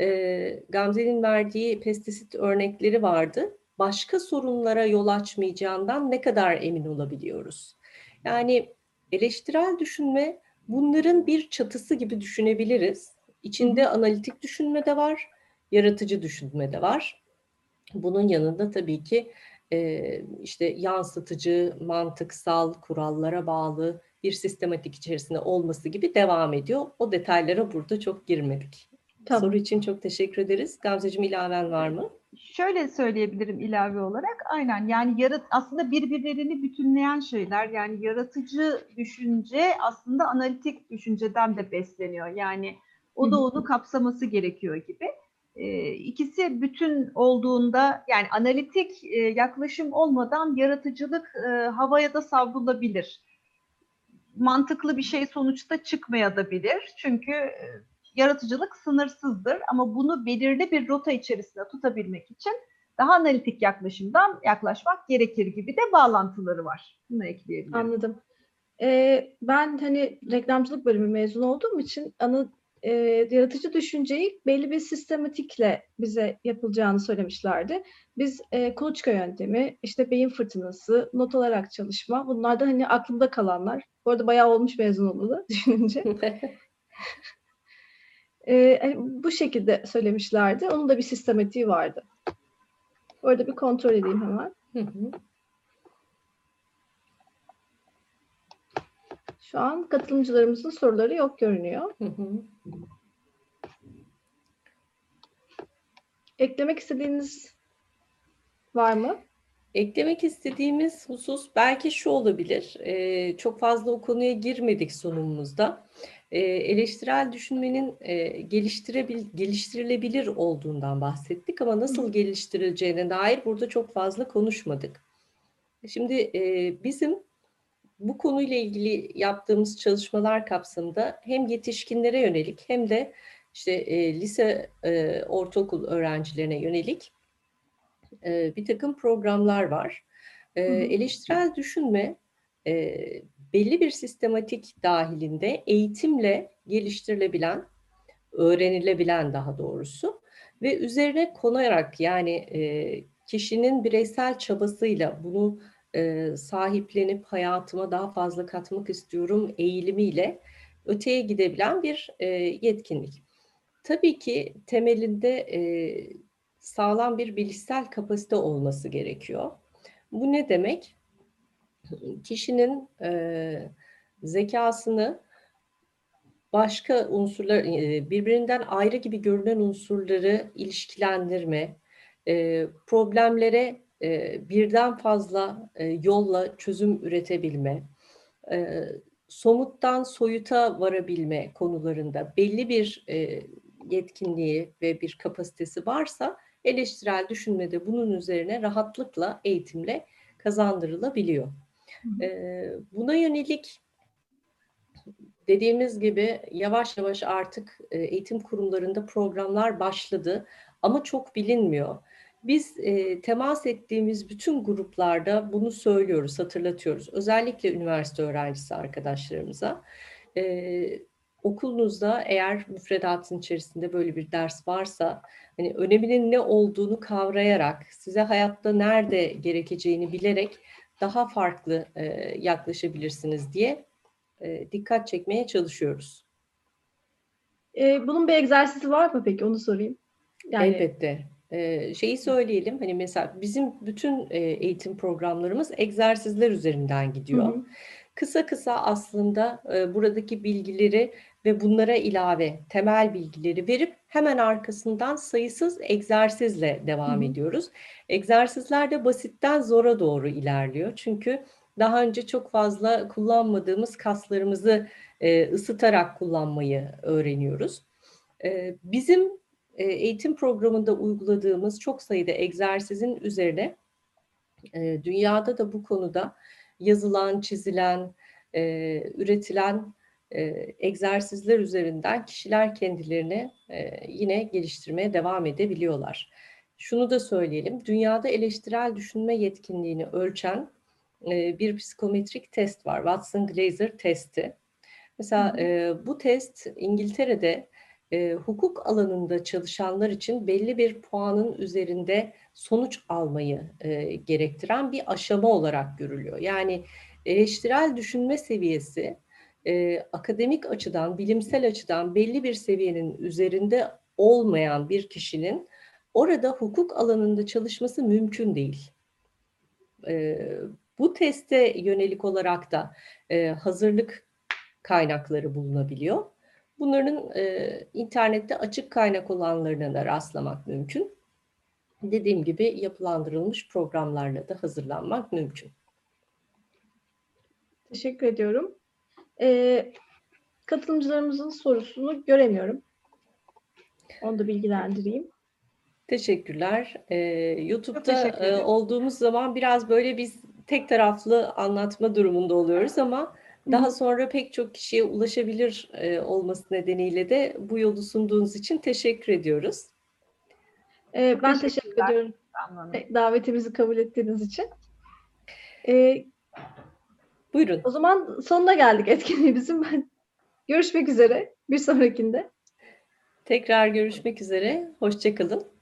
e, Gamze'nin verdiği pestisit örnekleri vardı. Başka sorunlara yol açmayacağından ne kadar emin olabiliyoruz? Yani eleştirel düşünme bunların bir çatısı gibi düşünebiliriz. İçinde analitik düşünme de var, yaratıcı düşünme de var. Bunun yanında tabii ki e, işte yansıtıcı, mantıksal, kurallara bağlı bir sistematik içerisinde olması gibi devam ediyor. O detaylara burada çok girmedik. Tamam. Soru için çok teşekkür ederiz. Gamzeciğim ilaven var mı? Şöyle söyleyebilirim ilave olarak. Aynen yani yarat aslında birbirlerini bütünleyen şeyler. Yani yaratıcı düşünce aslında analitik düşünceden de besleniyor. Yani o da onu kapsaması gerekiyor gibi. E, ikisi bütün olduğunda yani analitik e, yaklaşım olmadan yaratıcılık e, havaya da savrulabilir. Mantıklı bir şey sonuçta çıkmayabilir. Çünkü e, yaratıcılık sınırsızdır ama bunu belirli bir rota içerisinde tutabilmek için daha analitik yaklaşımdan yaklaşmak gerekir gibi de bağlantıları var. Bunu ekleyebilirim. Anladım. Ee, ben hani reklamcılık bölümü mezun olduğum için anı e, yaratıcı düşünceyi belli bir sistematikle bize yapılacağını söylemişlerdi. Biz e, kuluçka yöntemi, işte beyin fırtınası, not alarak çalışma bunlardan hani aklımda kalanlar. Bu arada bayağı olmuş mezun olalı düşününce. e, hani bu şekilde söylemişlerdi. Onun da bir sistematiği vardı. Orada bir kontrol edeyim hemen. Hı hı. Şu an katılımcılarımızın soruları yok görünüyor. Hı hı. Eklemek istediğiniz var mı? Eklemek istediğimiz husus belki şu olabilir. Ee, çok fazla o konuya girmedik sunumumuzda. Ee, eleştirel düşünmenin e, geliştirebil geliştirilebilir olduğundan bahsettik ama nasıl geliştirileceğine dair burada çok fazla konuşmadık. Şimdi e, bizim bu konuyla ilgili yaptığımız çalışmalar kapsamında hem yetişkinlere yönelik hem de işte e, lise, e, ortaokul öğrencilerine yönelik e, bir takım programlar var. E, eleştirel düşünme e, belli bir sistematik dahilinde eğitimle geliştirilebilen, öğrenilebilen daha doğrusu ve üzerine konarak yani e, kişinin bireysel çabasıyla bunu e, sahiplenip hayatıma daha fazla katmak istiyorum eğilimiyle öteye gidebilen bir e, yetkinlik. Tabii ki temelinde sağlam bir bilişsel kapasite olması gerekiyor. Bu ne demek? Kişinin e, zekasını başka unsurlar, e, birbirinden ayrı gibi görünen unsurları ilişkilendirme, e, problemlere e, birden fazla yolla çözüm üretebilme, somuttan soyuta varabilme konularında belli bir yetkinliği ve bir kapasitesi varsa eleştirel düşünmede bunun üzerine rahatlıkla eğitimle kazandırılabiliyor. E, buna yönelik dediğimiz gibi yavaş yavaş artık eğitim kurumlarında programlar başladı ama çok bilinmiyor. Biz e, temas ettiğimiz bütün gruplarda bunu söylüyoruz, hatırlatıyoruz. Özellikle üniversite öğrencisi arkadaşlarımıza. E, okulunuzda eğer müfredatın içerisinde böyle bir ders varsa, hani öneminin ne olduğunu kavrayarak, size hayatta nerede gerekeceğini bilerek daha farklı e, yaklaşabilirsiniz diye e, dikkat çekmeye çalışıyoruz. E, bunun bir egzersizi var mı peki? Onu sorayım. Yani Elbette. Ee, şeyi söyleyelim hani mesela bizim bütün e, eğitim programlarımız egzersizler üzerinden gidiyor. Hı hı. Kısa kısa aslında e, buradaki bilgileri ve bunlara ilave temel bilgileri verip hemen arkasından sayısız egzersizle devam Hı ediyoruz. Egzersizler de basitten zora doğru ilerliyor. Çünkü daha önce çok fazla kullanmadığımız kaslarımızı e, ısıtarak kullanmayı öğreniyoruz. E, bizim e, eğitim programında uyguladığımız çok sayıda egzersizin üzerine e, dünyada da bu konuda yazılan, çizilen, e, üretilen e, egzersizler üzerinden kişiler kendilerini e, yine geliştirmeye devam edebiliyorlar. Şunu da söyleyelim, dünyada eleştirel düşünme yetkinliğini ölçen e, bir psikometrik test var, Watson-Glaser testi. Mesela e, bu test İngiltere'de e, hukuk alanında çalışanlar için belli bir puanın üzerinde sonuç almayı e, gerektiren bir aşama olarak görülüyor. Yani eleştirel düşünme seviyesi e, akademik açıdan, bilimsel açıdan belli bir seviyenin üzerinde olmayan bir kişinin orada hukuk alanında çalışması mümkün değil. E, bu teste yönelik olarak da e, hazırlık kaynakları bulunabiliyor. Bunların e, internette açık kaynak olanlarına da rastlamak mümkün. Dediğim gibi yapılandırılmış programlarla da hazırlanmak mümkün. Teşekkür ediyorum. E, katılımcılarımızın sorusunu göremiyorum. Onu da bilgilendireyim. Teşekkürler. Ee, YouTube'da teşekkür e, olduğumuz zaman biraz böyle biz tek taraflı anlatma durumunda oluyoruz ama daha sonra pek çok kişiye ulaşabilir e, olması nedeniyle de bu yolu sunduğunuz için teşekkür ediyoruz. E, ben teşekkür ediyorum davetimizi kabul ettiğiniz için. E, Buyurun. o zaman sonuna geldik etkinliğimizin. Ben görüşmek üzere bir sonrakinde. Tekrar görüşmek üzere. Hoşça kalın.